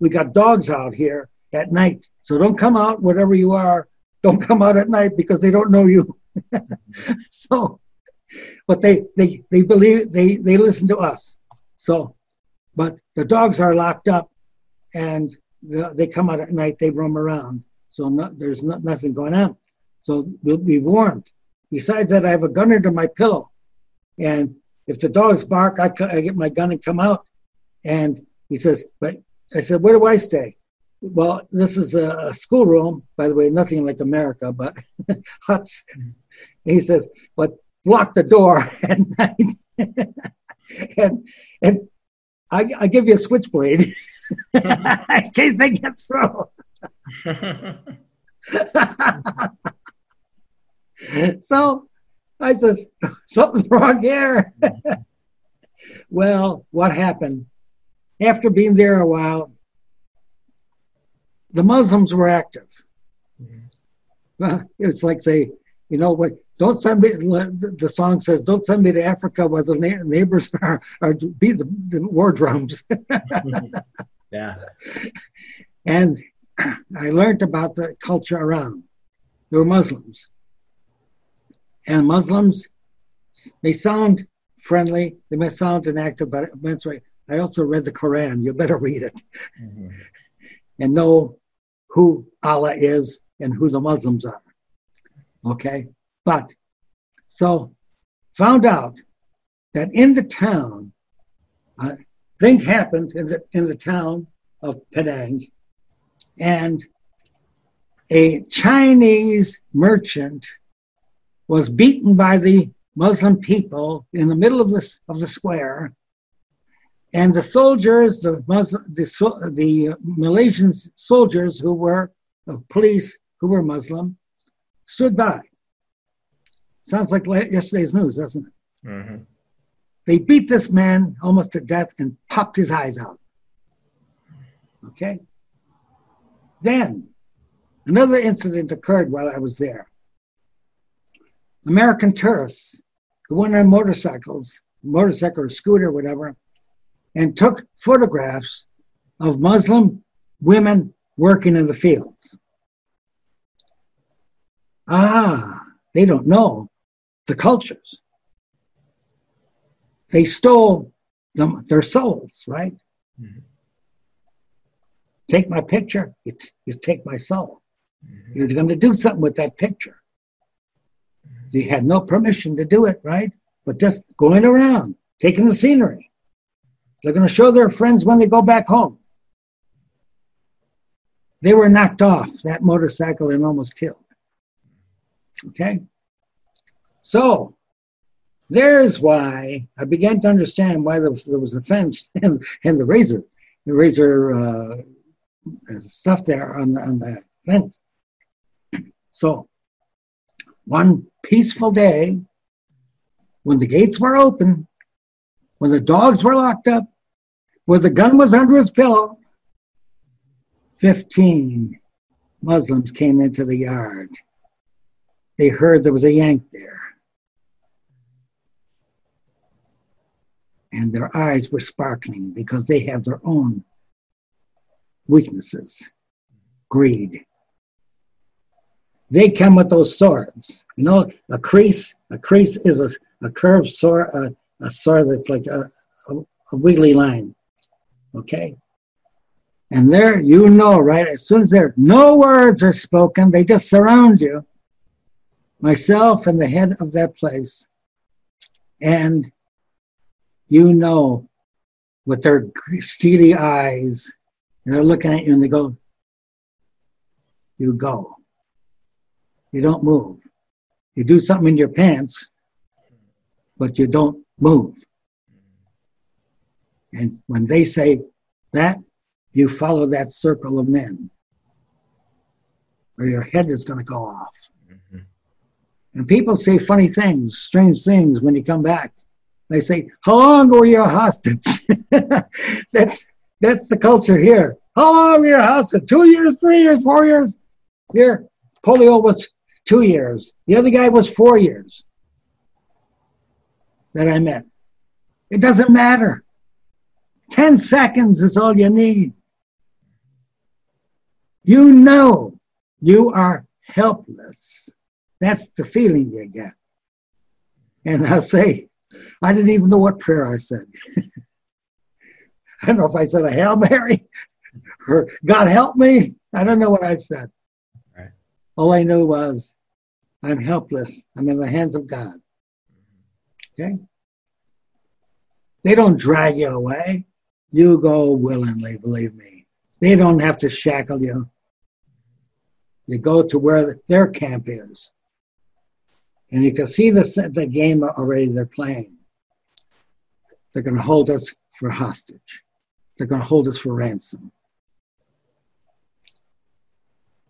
We got dogs out here at night, so don't come out, whatever you are. Don't come out at night because they don't know you. so, but they they they believe they they listen to us. So, but the dogs are locked up, and the, they come out at night. They roam around, so no, there's no, nothing going on. So we'll be warned. Besides that, I have a gun under my pillow, and if the dogs bark, I, I get my gun and come out. And he says, but I said, where do I stay? Well, this is a, a schoolroom, by the way, nothing like America, but huts. And he says, but lock the door at night. and and I, I give you a switchblade in case they get through. so I said, something's wrong here. well, what happened? After being there a while, the Muslims were active. Uh, It's like they, you know, what? Don't send me. The song says, "Don't send me to Africa where the neighbors are, are beat the, the war drums." Yeah. and I learned about the culture around. They were Muslims, and Muslims, they sound friendly. They may sound inactive, but right. I also read the Quran. You better read it Mhm. and know who Allah is and who the Muslims are. Okay, but so found out that in the town, uh, thing happened in the in the town of Penang, and a Chinese merchant was beaten by the Muslim people in the middle of the of the square, and the soldiers, the Muslim, the, the Malaysian soldiers who were of police who were Muslim, stood by. Sounds like yesterday's news, doesn't it? Mhm. They beat this man almost to death and popped his eyes out. Okay? Then, another incident occurred while I was there. American tourists who went on motorcycles, motorcycle or scooter, whatever, and took photographs of Muslim women working in the fields. Ah, they don't know the cultures. They stole them, their souls, right? Mhm. Take my picture, you, t- you take my soul. Mhm. You're going to do something with that picture. They had no permission to do it, right? But just going around, taking the scenery. They're going to show their friends when they go back home. They were knocked off that motorcycle and almost killed. Okay? So, there's why I began to understand why there was, there was a fence and, and the razor, the razor uh, stuff there on, the- on the fence. So, one peaceful day when the gates were open, when the dogs were locked up, when the gun was under his pillow, 15 Muslims came into the yard. They heard there was a Yank there. And their eyes were sparkling because they have their own weaknesses greed. They come with those swords. You know, a kris, a kris is a, a curved sword, a, a sword that's like a, a, a wiggly line. Okay? And there, you know, right? As soon as there no words are spoken, they just surround you. Myself and the head of that place. And you know, with their steely eyes, they're looking at you and they go, You go. You don't move. You do something in your pants, but you don't move. And when they say that, you follow that circle of men, or your head is going to go off. Mm-hmm. And people say funny things, strange things when you come back. They say, "How long were you a hostage?" that's that's the culture here. How long were you a hostage? Two years, three years, four years. Here, Pollio was two years. The other guy was four years that I met. It doesn't matter. 10 seconds is all you need. You know you are helpless. That's the feeling you get. And I say, I didn't even know what prayer I said. I don't know if I said a Hail Mary or God help me. I don't know what I said. Right. All I knew was I'm helpless. I'm in the hands of God. Okay? They don't drag you away. You go willingly, believe me. They don't have to shackle you. You go to where their camp is. And you can see the, the game already they're playing. They're going to hold us for hostage. They're going to hold us for ransom.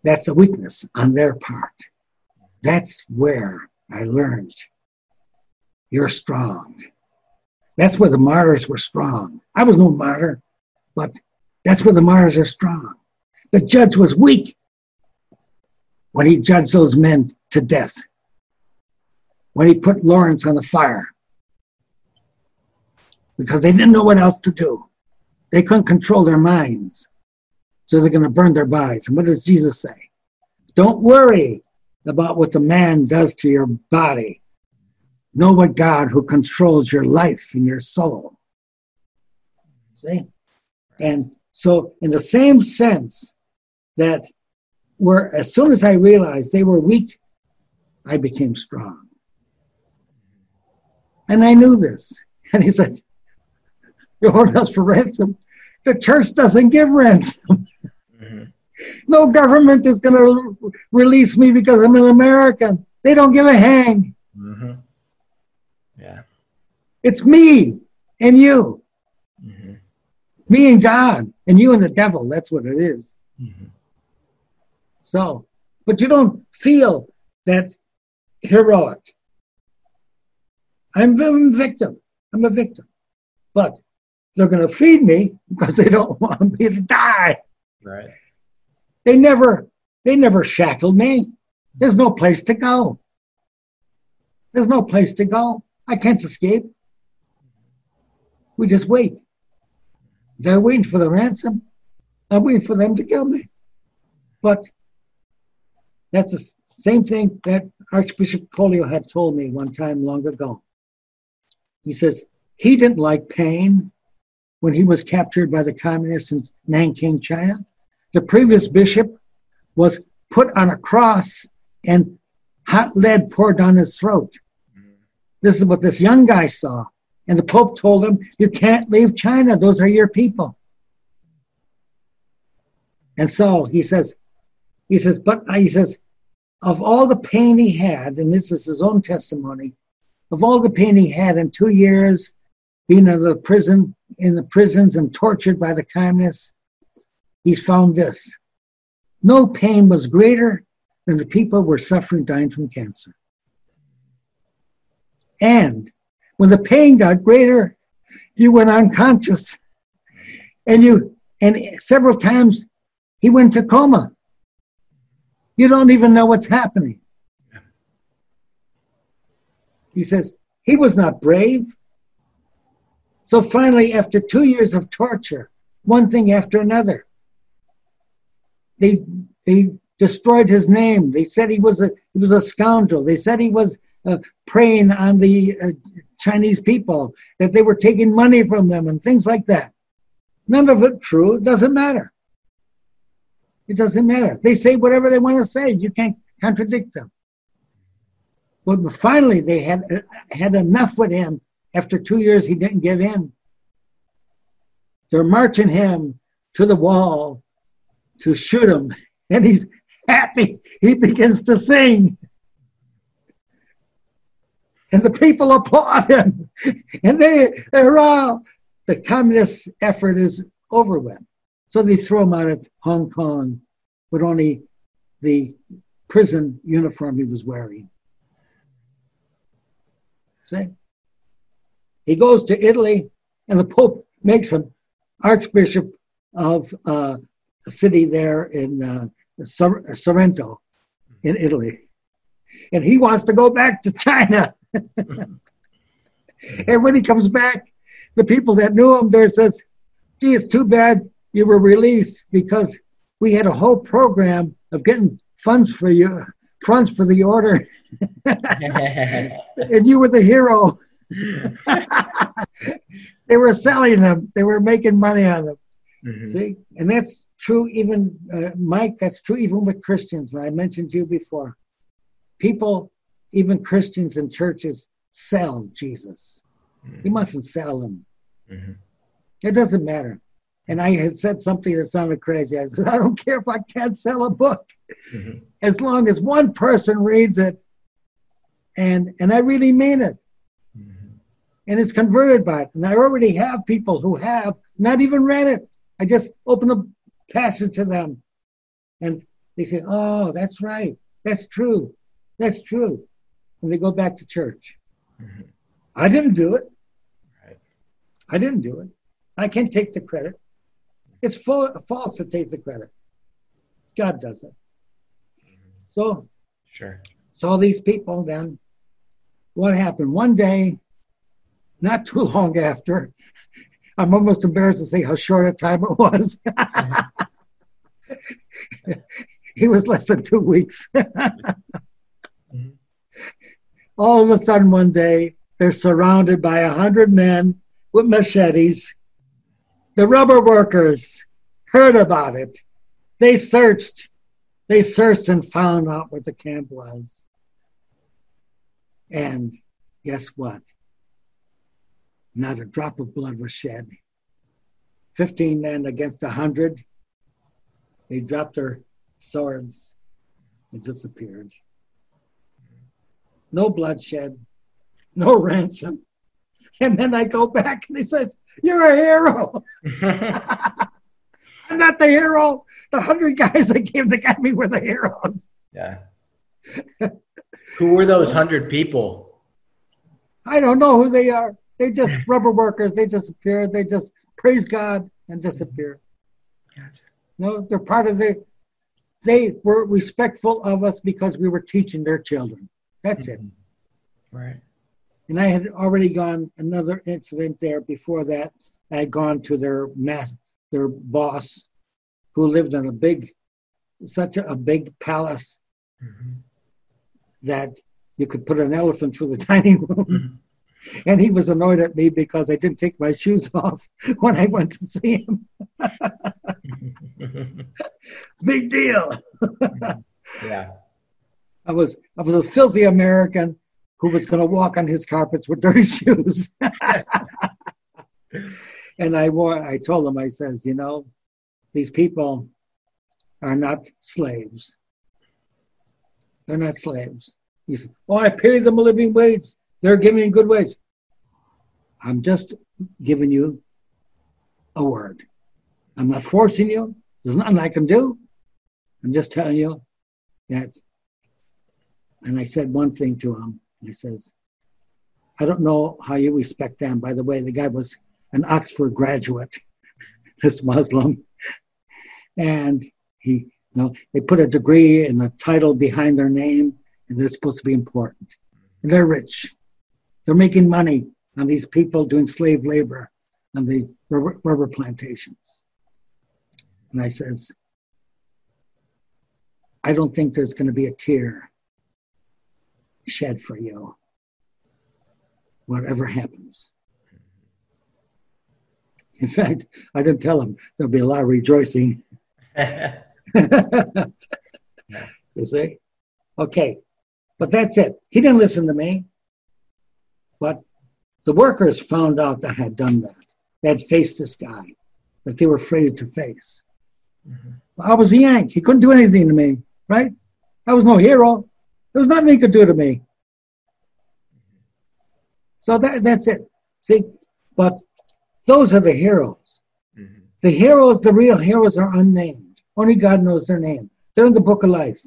That's a weakness on their part. That's where I learned you're strong. That's where the martyrs were strong. I was no martyr, but that's where the martyrs are strong. The judge was weak when he judged those men to death, when he put Lawrence on the fire, because they didn't know what else to do. They couldn't control their minds, so they're going to burn their bodies. And what does Jesus say? Don't worry about what the man does to your body Know what God who controls your life and your soul. See? And so, in the same sense that where as soon as I realized they were weak, I became strong. And I knew this. And he said, You're holding us for ransom. The church doesn't give ransom. Mm-hmm. No government is going to release me because I'm an American. They don't give a hang. Mm-hmm. Yeah. It's me and you. Mm-hmm. Me and God, and you and the devil. That's what it is. Mm-hmm. So, but you don't feel that heroic. I'm a victim. I'm a victim. But they're going to feed me because they don't want me to die. Right. They never, they never shackled me. There's no place to go. There's no place to go. I can't escape. We just wait. They're waiting for the ransom. I'm waiting for them to kill me. But that's the same thing that Archbishop Pollio had told me one time long ago. He says he didn't like pain when he was captured by the communists in Nanking, China. The previous bishop was put on a cross and hot lead poured down his throat. This is what this young guy saw. And the Pope told him, You can't leave China. Those are your people. And so he says, he says, but uh, he says, of all the pain he had, and this is his own testimony, of all the pain he had in two years being in the prison, in the prisons and tortured by the communists, he's found this. No pain was greater than the people were suffering dying from cancer. And when the pain got greater, you went unconscious. And you and several times he went to coma. You don't even know what's happening. He says, he was not brave. So finally, after two years of torture, one thing after another, they they destroyed his name. They said he was a he was a scoundrel. They said he was uh, preying on the uh, Chinese people, that they were taking money from them and things like that. None of it true. It doesn't matter. It doesn't matter. They say whatever they want to say. You can't contradict them. But finally, they had uh, had enough with him. After two years, he didn't give in. They're marching him to the wall to shoot him, and he's happy. He begins to sing. And the people applaud him. And they, they're all, the communist effort is over with. So they throw him out of Hong Kong with only the prison uniform he was wearing. See? He goes to Italy, and the Pope makes him Archbishop of uh, a city there in uh, Sorrento in Italy. And he wants to go back to China. and when he comes back, the people that knew him there says, gee, it's too bad you were released because we had a whole program of getting funds for you, funds for the order. and you were the hero. they were selling them. They were making money on them. Mm-hmm. See, and that's true even uh, Mike. That's true even with Christians. And I mentioned you before. People, even Christians in churches, sell Jesus. Mm-hmm. You mustn't sell them. Mm-hmm. It doesn't matter. And I had said something that sounded crazy. I said, I don't care if I can't sell a book, mm-hmm. as long as one person reads it, and and I really mean it, mm-hmm. and it's converted by it. And I already have people who have not even read it. I just open a passage to them, and they say, "Oh, that's right. That's true. That's true," and they go back to church. Mm-hmm. I didn't do it. Right. I didn't do it. I can't take the credit. It's full, false to take the credit. God does it. So, sure. So these people then, what happened? One day, not too long after, I'm almost embarrassed to say how short a time it was. he was less than two weeks. mm-hmm. All of a sudden, one day, they're surrounded by a hundred men with machetes the rubber workers heard about it. They searched. They searched and found out what the camp was. And guess what? Not a drop of blood was shed. 15 men against a 100. They dropped their swords and disappeared. No bloodshed, no ransom. And then I go back and he says, you're a hero. I'm not the hero. The hundred guys that came to get me were the heroes. Yeah. who were those hundred people? I don't know who they are. They just rubber workers. They disappeared. They just praise God and disappear. Gotcha. No, they're part of the. They were respectful of us because we were teaching their children. That's mm-hmm. it. Right. And I had already gone another incident there before that. I had gone to their mat, their boss, who lived in a big, such a, a big palace mm-hmm. That you could put an elephant through the dining room. Mm-hmm. And he was annoyed at me because I didn't take my shoes off when I went to see him. big deal. yeah. I was I was a filthy American who was going to walk on his carpets with dirty shoes. and I wore, I told him, I says, you know, these people are not slaves. They're not slaves. He said, oh, I pay them a living wage. They're giving me good wage. I'm just giving you a word. I'm not forcing you. There's nothing I can do. I'm just telling you that. And I said one thing to him. He says, I don't know how you respect them. By the way, the guy was an Oxford graduate, this Muslim, and he, you know, they put a degree and a title behind their name, and they're supposed to be important. And they're rich. They're making money on these people doing slave labor on the rubber, rubber plantations. And I says, I don't think there's going to be a tear shed for you, whatever happens. In fact, I didn't tell him there'll be a lot of rejoicing. you see? Okay. But that's it. He didn't listen to me. But the workers found out that I had done that. They had faced this guy that they were afraid to face. Mm-hmm. I was a Yank. He couldn't do anything to me, right? I was no hero. There was nothing he could do to me. So that, that's it. See? But those are the heroes. Mm-hmm. The heroes, the real heroes, are unnamed. Only God knows their name. They're in the book of life.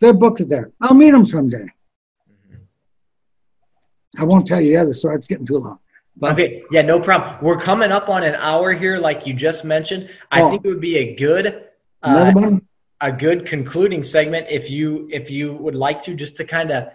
Their book is there. I'll meet them someday. Mm-hmm. I won't tell you the other story. It's getting too long. But, okay, yeah, no problem. We're coming up on an hour here, like you just mentioned. I oh, think it would be a good uh, a good concluding segment if you if you would like to, just to kind of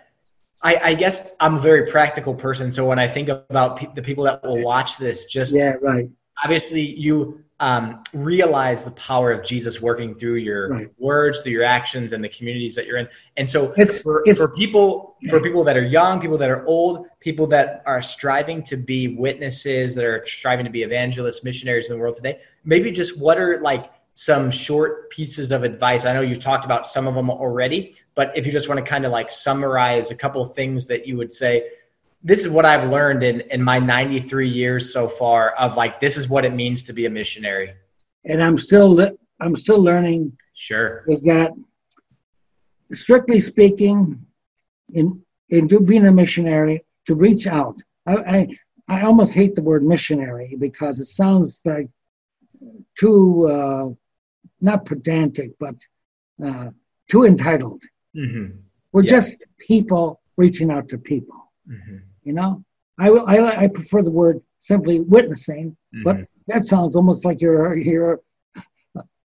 I, I, guess I'm a very practical person. So when I think about pe- the people that will watch this, just yeah, right. Obviously, you um, realize the power of Jesus working through your right. words, through your actions, and the communities that you're in. And so, it's, for, it's, for people, for people that are young, people that are old, people that are striving to be witnesses, that are striving to be evangelists, missionaries in the world today, maybe just what are like some short pieces of advice? I know you've talked about some of them already, but if you just want to kind of like summarize a couple of things that you would say, this is what I've learned in, in my 93 years so far of like, this is what it means to be a missionary. And I'm still, I'm still learning. Sure. Is that strictly speaking, in, in being a missionary, to reach out, I, I, I almost hate the word missionary because it sounds like too uh, not pedantic, but uh, too entitled. Mm-hmm. We're yeah. just people reaching out to people. Mm-hmm. You know, I, I, I prefer the word simply witnessing, mm-hmm. but that sounds almost like you're you're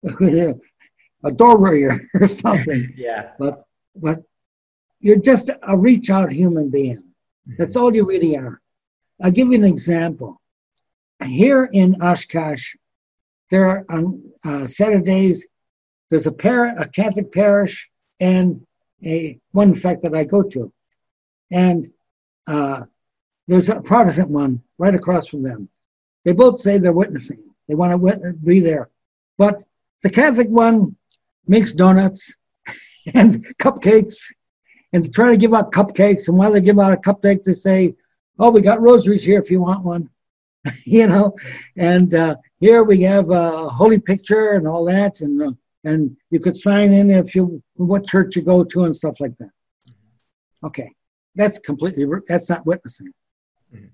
a door warrior or something. yeah. But but you're just a reach out human being. Mm-hmm. That's all you really are. I'll give you an example. Here in Oshkosh, there are on uh, Saturdays, there's a, par- a Catholic parish and a one in fact that I go to, and uh, there's a Protestant one right across from them. They both say they're witnessing. They want to witness, be there, but the Catholic one makes donuts and cupcakes, and they try to give out cupcakes. And while they give out a cupcake, they say, "Oh, we got rosaries here if you want one." you know, and uh, here we have a holy picture and all that, and uh, and you could sign in if you what church you go to and stuff like that. Okay, that's completely that's not witnessing. Mm-hmm.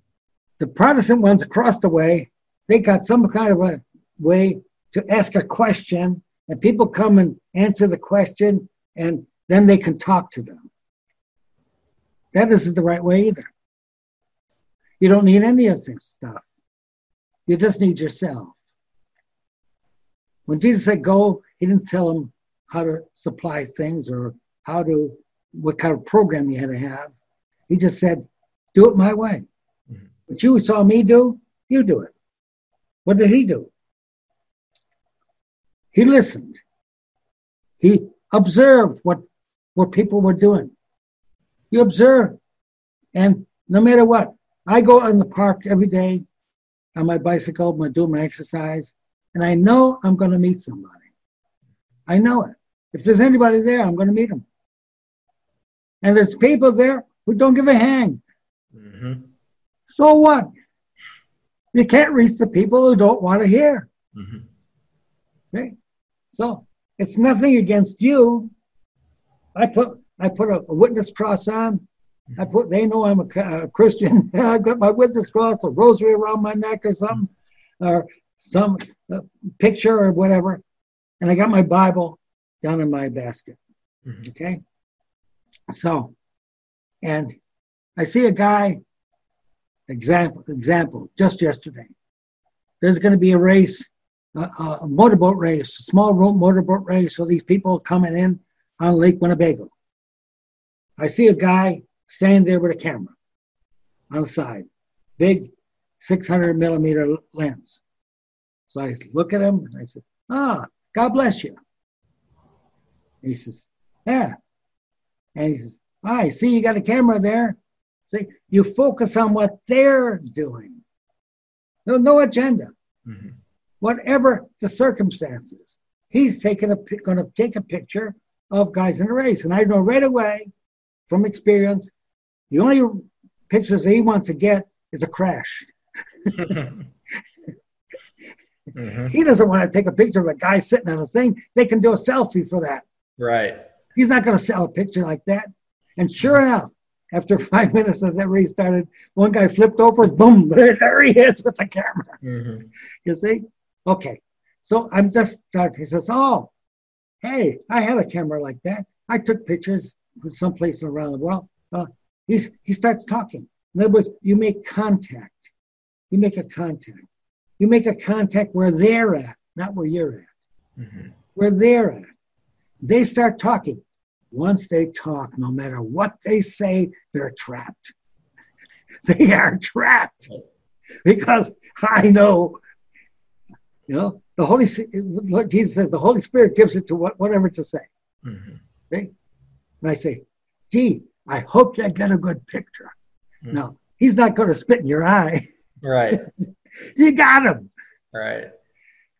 The Protestant ones across the way, they got some kind of a way to ask a question, and people come and answer the question, and then they can talk to them. That isn't the right way either. You don't need any of this stuff. You just need yourself. When Jesus said go, he didn't tell them how to supply things or how to, what kind of program you had to have. He just said, do it my way. Mm-hmm. What you saw me do, you do it. What did he do? He listened. He observed what, what people were doing. You observe. And no matter what, I go in the park every day on my bicycle, I'm doing my exercise, and I know I'm going to meet somebody. I know it. If there's anybody there, I'm going to meet them. And there's people there who don't give a hang. Mm-hmm. So what? You can't reach the people who don't want to hear. Mm-hmm. See? So it's nothing against you. I put I put a, a witness cross on. I put, they know I'm a, a Christian. I've got my witness cross, a rosary around my neck or something, or some uh, picture or whatever. And I got my Bible down in my basket. Mm-hmm. Okay. So, and I see a guy, example, example, just yesterday. There's going to be a race, a, a motorboat race, a small motorboat race. So these people are coming in on Lake Winnebago. I see a guy standing there with a camera on the side, big 600 millimeter lens. So I look at him and I said, Ah, God bless you. He says, Yeah. And he says, I see you got a camera there. See, you focus on what they're doing. No, no agenda. Mm-hmm. Whatever the circumstances, he's taking a going to take a picture of guys in the race, and I know right away from experience, the only pictures he wants to get is a crash. mm-hmm. He doesn't want to take a picture of a guy sitting on a thing. They can do a selfie for that. Right. He's not going to sell a picture like that. And sure enough, after five minutes as that race started, one guy flipped over, boom, there he is with the camera. Mm-hmm. You see? Okay. So I'm just, uh, he says, oh, hey, I had a camera like that. I took pictures from someplace around the world. Uh, he's, he starts talking. In other words, you make contact. You make a contact. You make a contact where they're at, not where you're at. Mm-hmm. Where they're at. They start talking. Once they talk, no matter what they say, they're trapped. they are trapped because I know, you know, the Holy what Jesus says, the Holy Spirit gives it to what, whatever to say. Mm-hmm. See? And I say, gee, I hope you get a good picture. Mm-hmm. No, he's not going to spit in your eye. Right. you got him. Right.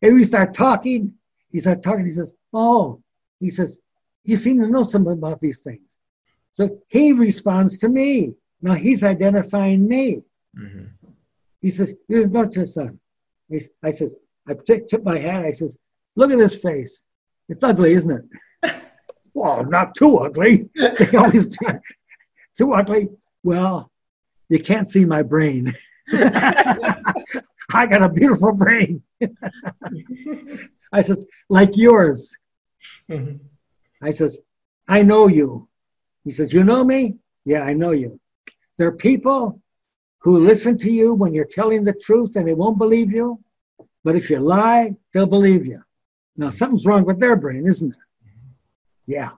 And we start talking. He starts talking. He says, oh, he says, you seem to know something about these things. So he responds to me. Now he's identifying me. Mm-hmm. He says, You're not your son. I says, I tip my hat. I says, Look at his face. It's ugly, isn't it? well, not too ugly. they always too ugly. Well, you can't see my brain. I got a beautiful brain. I says, like yours. Mm-hmm. I says, I know you. He says, You know me? Yeah, I know you. There are people who listen to you when you're telling the truth and they won't believe you. But if you lie, they'll believe you. Now, something's wrong with their brain, isn't it? Yeah.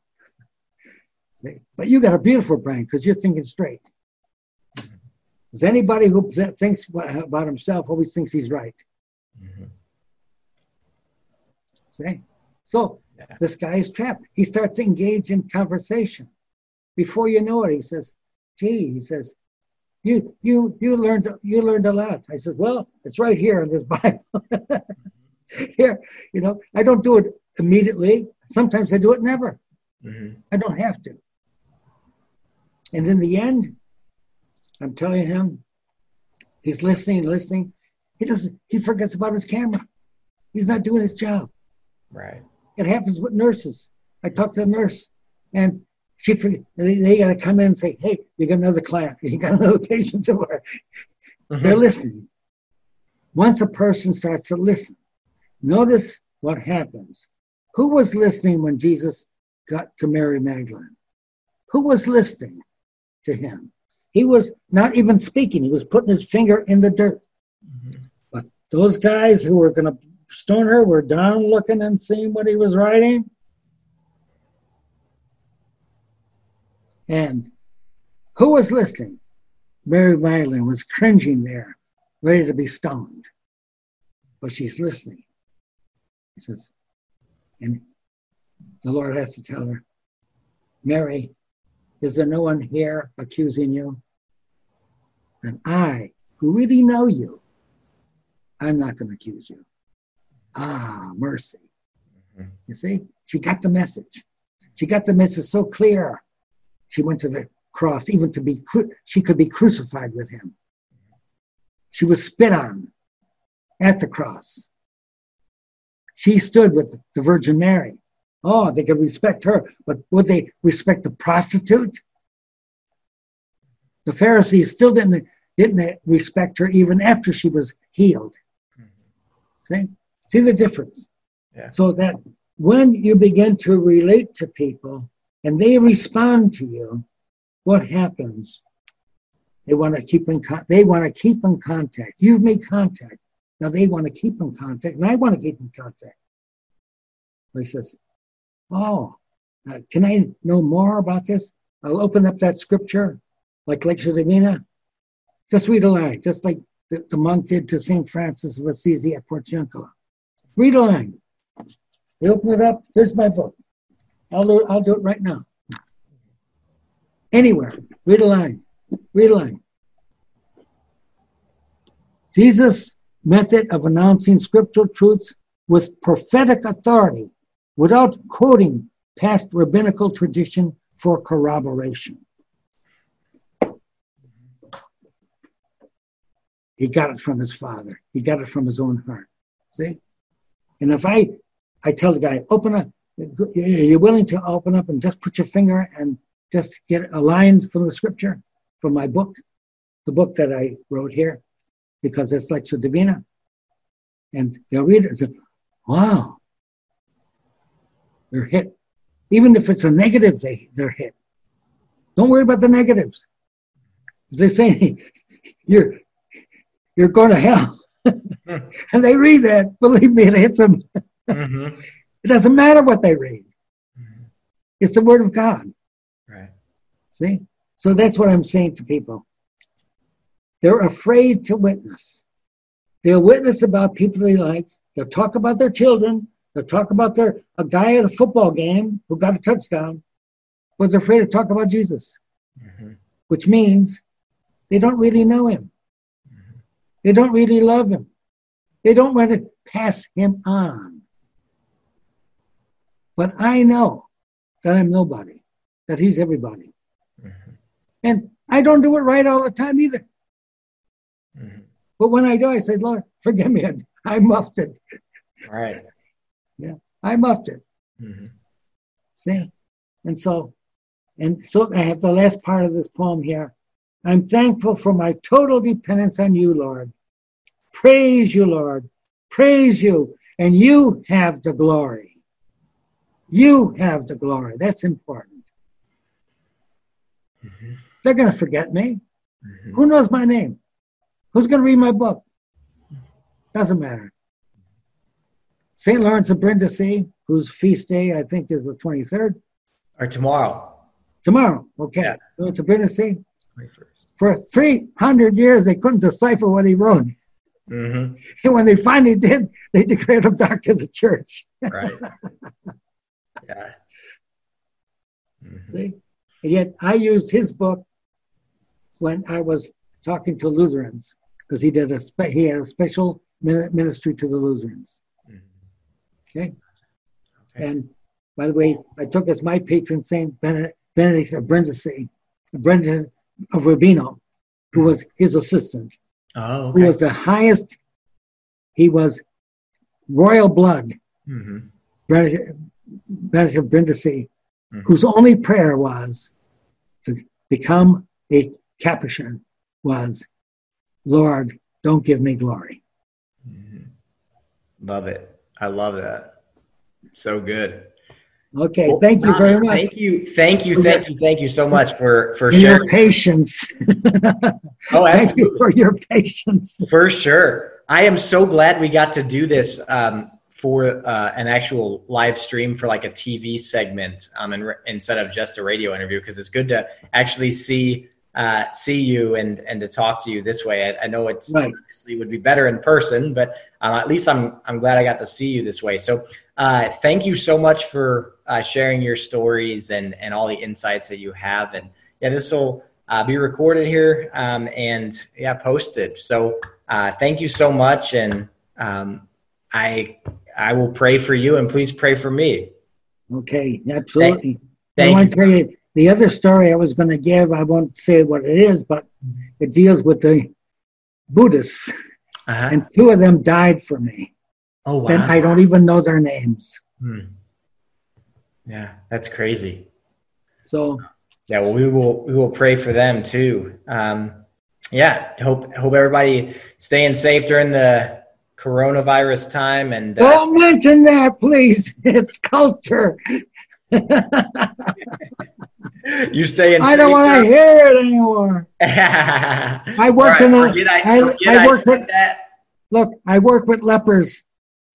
But you got a beautiful brain because you're thinking straight. Because anybody who thinks about himself always thinks he's right. Mm-hmm. See? So yeah. This guy is trapped. He starts to engage in conversation. Before you know it, he says, "Gee," he says, "You you you learned you learned a lot." I said, "Well, it's right here in this Bible." here, you know, I don't do it immediately. Sometimes I do it never. Mm-hmm. I don't have to. And in the end, I'm telling him, he's listening, listening. He doesn't. He forgets about his camera. He's not doing his job. Right. It happens with nurses. I talked to a nurse, and she they, they got to come in and say, "Hey, you got another client. You got another patient to work." Mm-hmm. They're listening. Once a person starts to listen, notice what happens. Who was listening when Jesus got to Mary Magdalene? Who was listening to him? He was not even speaking. He was putting his finger in the dirt. Mm-hmm. But those guys who were going to Stoner were down looking and seeing what he was writing. And who was listening? Mary Magdalene was cringing there, ready to be stoned. But she's listening. He says, and the Lord has to tell her, Mary, is there no one here accusing you? And I, who really know you, I'm not going to accuse you. Ah, mercy. Mm-hmm. You see, she got the message. She got the message so clear. She went to the cross, even to be, cru- she could be crucified with him. She was spit on at the cross. She stood with the Virgin Mary. Oh, they could respect her, but would they respect the prostitute? The Pharisees still didn't, didn't respect her even after she was healed. Mm-hmm. See? See the difference? Yeah. So that when you begin to relate to people and they respond to you, what happens? They want to keep in con- they want to keep in contact. You've made contact. Now they want to keep in contact, and I want to keep in contact. he says, "Oh, uh, can I know more about this?" I'll open up that scripture, like Lectio Divina. Just read a line, just like the, the monk did to Saint Francis of Assisi at Portiuncula. Read a line. You open it up. Here's my book. I'll do, I'll do it right now. Anywhere. Read a line. Read a line. Jesus' method of announcing scriptural truths with prophetic authority without quoting past rabbinical tradition for corroboration. He got it from his father. He got it from his own heart. See? And if I, I tell the guy, open up, you're willing to open up and just put your finger and just get a line from the scripture from my book, the book that I wrote here, because it's Lectio Divina. And they'll read it and say, wow, they're hit. Even if it's a negative, they, they're hit. Don't worry about the negatives. They say you're you're going to hell. And they read that, believe me, it hits them. Mm-hmm. It doesn't matter what they read. Mm-hmm. It's the word of God. Right. See? So that's what I'm saying to people. They're afraid to witness. They'll witness about people they like. They'll talk about their children. They'll talk about their a guy at a football game who got a touchdown, but they're afraid to talk about Jesus, mm-hmm. which means they don't really know him. They don't really love him. They don't want to pass him on. But I know that I'm nobody, that he's everybody. Mm-hmm. And I don't do it right all the time either. Mm-hmm. But when I do, I say, Lord, forgive me. I muffed it. All right. Yeah, I muffed it. Mm-hmm. See? And so, and so I have the last part of this poem here. I'm thankful for my total dependence on you, Lord. Praise you, Lord. Praise you. And you have the glory. You have the glory. That's important. Mm-hmm. They're going to forget me. Mm-hmm. Who knows my name? Who's going to read my book? Doesn't matter. St. Lawrence of Brindisi, whose feast day I think is the 23rd. Or tomorrow. Tomorrow, okay. Yeah. Lawrence of Brindisi. 21st. For 300 years, they couldn't decipher what he wrote. Mm-hmm. And when they finally did, they declared him doctor of the church. right. Yeah. Mm-hmm. See? And yet I used his book when I was talking to Lutherans because he did a spe- he had a special ministry to the Lutherans. Mm-hmm. Okay? okay? And by the way, I took as my patron Saint Benedict, Benedict of Brindisi, Brendan of Urbino, who was his assistant. Oh, okay. Who was the highest? He was royal blood. Mm-hmm. Benedict Brindisi, mm-hmm. whose only prayer was to become a Capuchin was, Lord, don't give me glory. Mm-hmm. Love it. I love that. So good. Okay, well, thank you very much. Thank you, thank you, thank you, thank you so much for for sharing your patience. oh, absolutely. thank you for your patience. For sure, I am so glad we got to do this. Um, for uh, an actual live stream for like a TV segment um, and, instead of just a radio interview because it's good to actually see uh, see you and and to talk to you this way. I, I know it's right. obviously would be better in person, but uh, at least I'm I'm glad I got to see you this way. So uh, thank you so much for uh, sharing your stories and and all the insights that you have. And yeah, this will uh, be recorded here um, and yeah posted. So uh, thank you so much and. Um, I I will pray for you and please pray for me. Okay, absolutely. Thank, I want to tell you the other story I was going to give. I won't say what it is, but it deals with the Buddhists, uh-huh. and two of them died for me. Oh wow! And I don't even know their names. Hmm. Yeah, that's crazy. So. Yeah, well, we will we will pray for them too. Um, yeah, hope hope everybody staying safe during the coronavirus time and uh, don't mention that please it's culture you stay in. I don't want to hear it anymore. I worked right, in the. I, I, I worked with. That. Look, I work with lepers.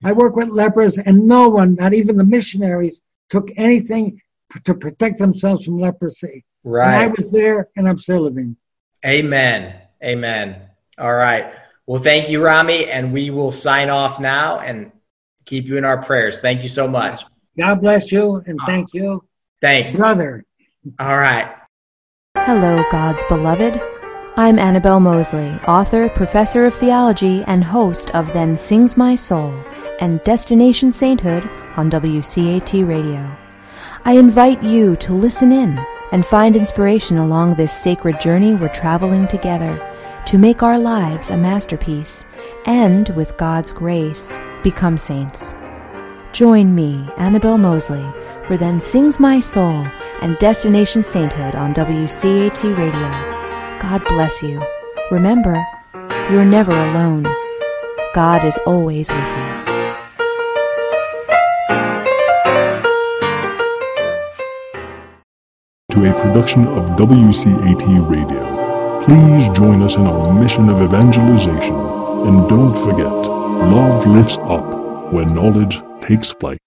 I work with lepers, and no one, not even the missionaries, took anything to protect themselves from leprosy. Right. And I was there, and I'm still living. Amen. Amen. All right. Well, thank you, Rami, and we will sign off now and keep you in our prayers. Thank you so much. God bless you, and uh, thank you. Thanks. Brother. All right. Hello, God's beloved. I'm Annabelle Moseley, author, professor of theology, and host of Then Sings My Soul and Destination Sainthood on WCAT Radio. I invite you to listen in and find inspiration along this sacred journey we're traveling together to make our lives a masterpiece and, with God's grace, become saints. Join me, Annabelle Moseley, for Then Sings My Soul and Destination Sainthood on WCAT Radio. God bless you. Remember, you're never alone. God is always with you. To a production of WCAT Radio. Please join us in our mission of evangelization. And don't forget, love lifts up when knowledge takes flight.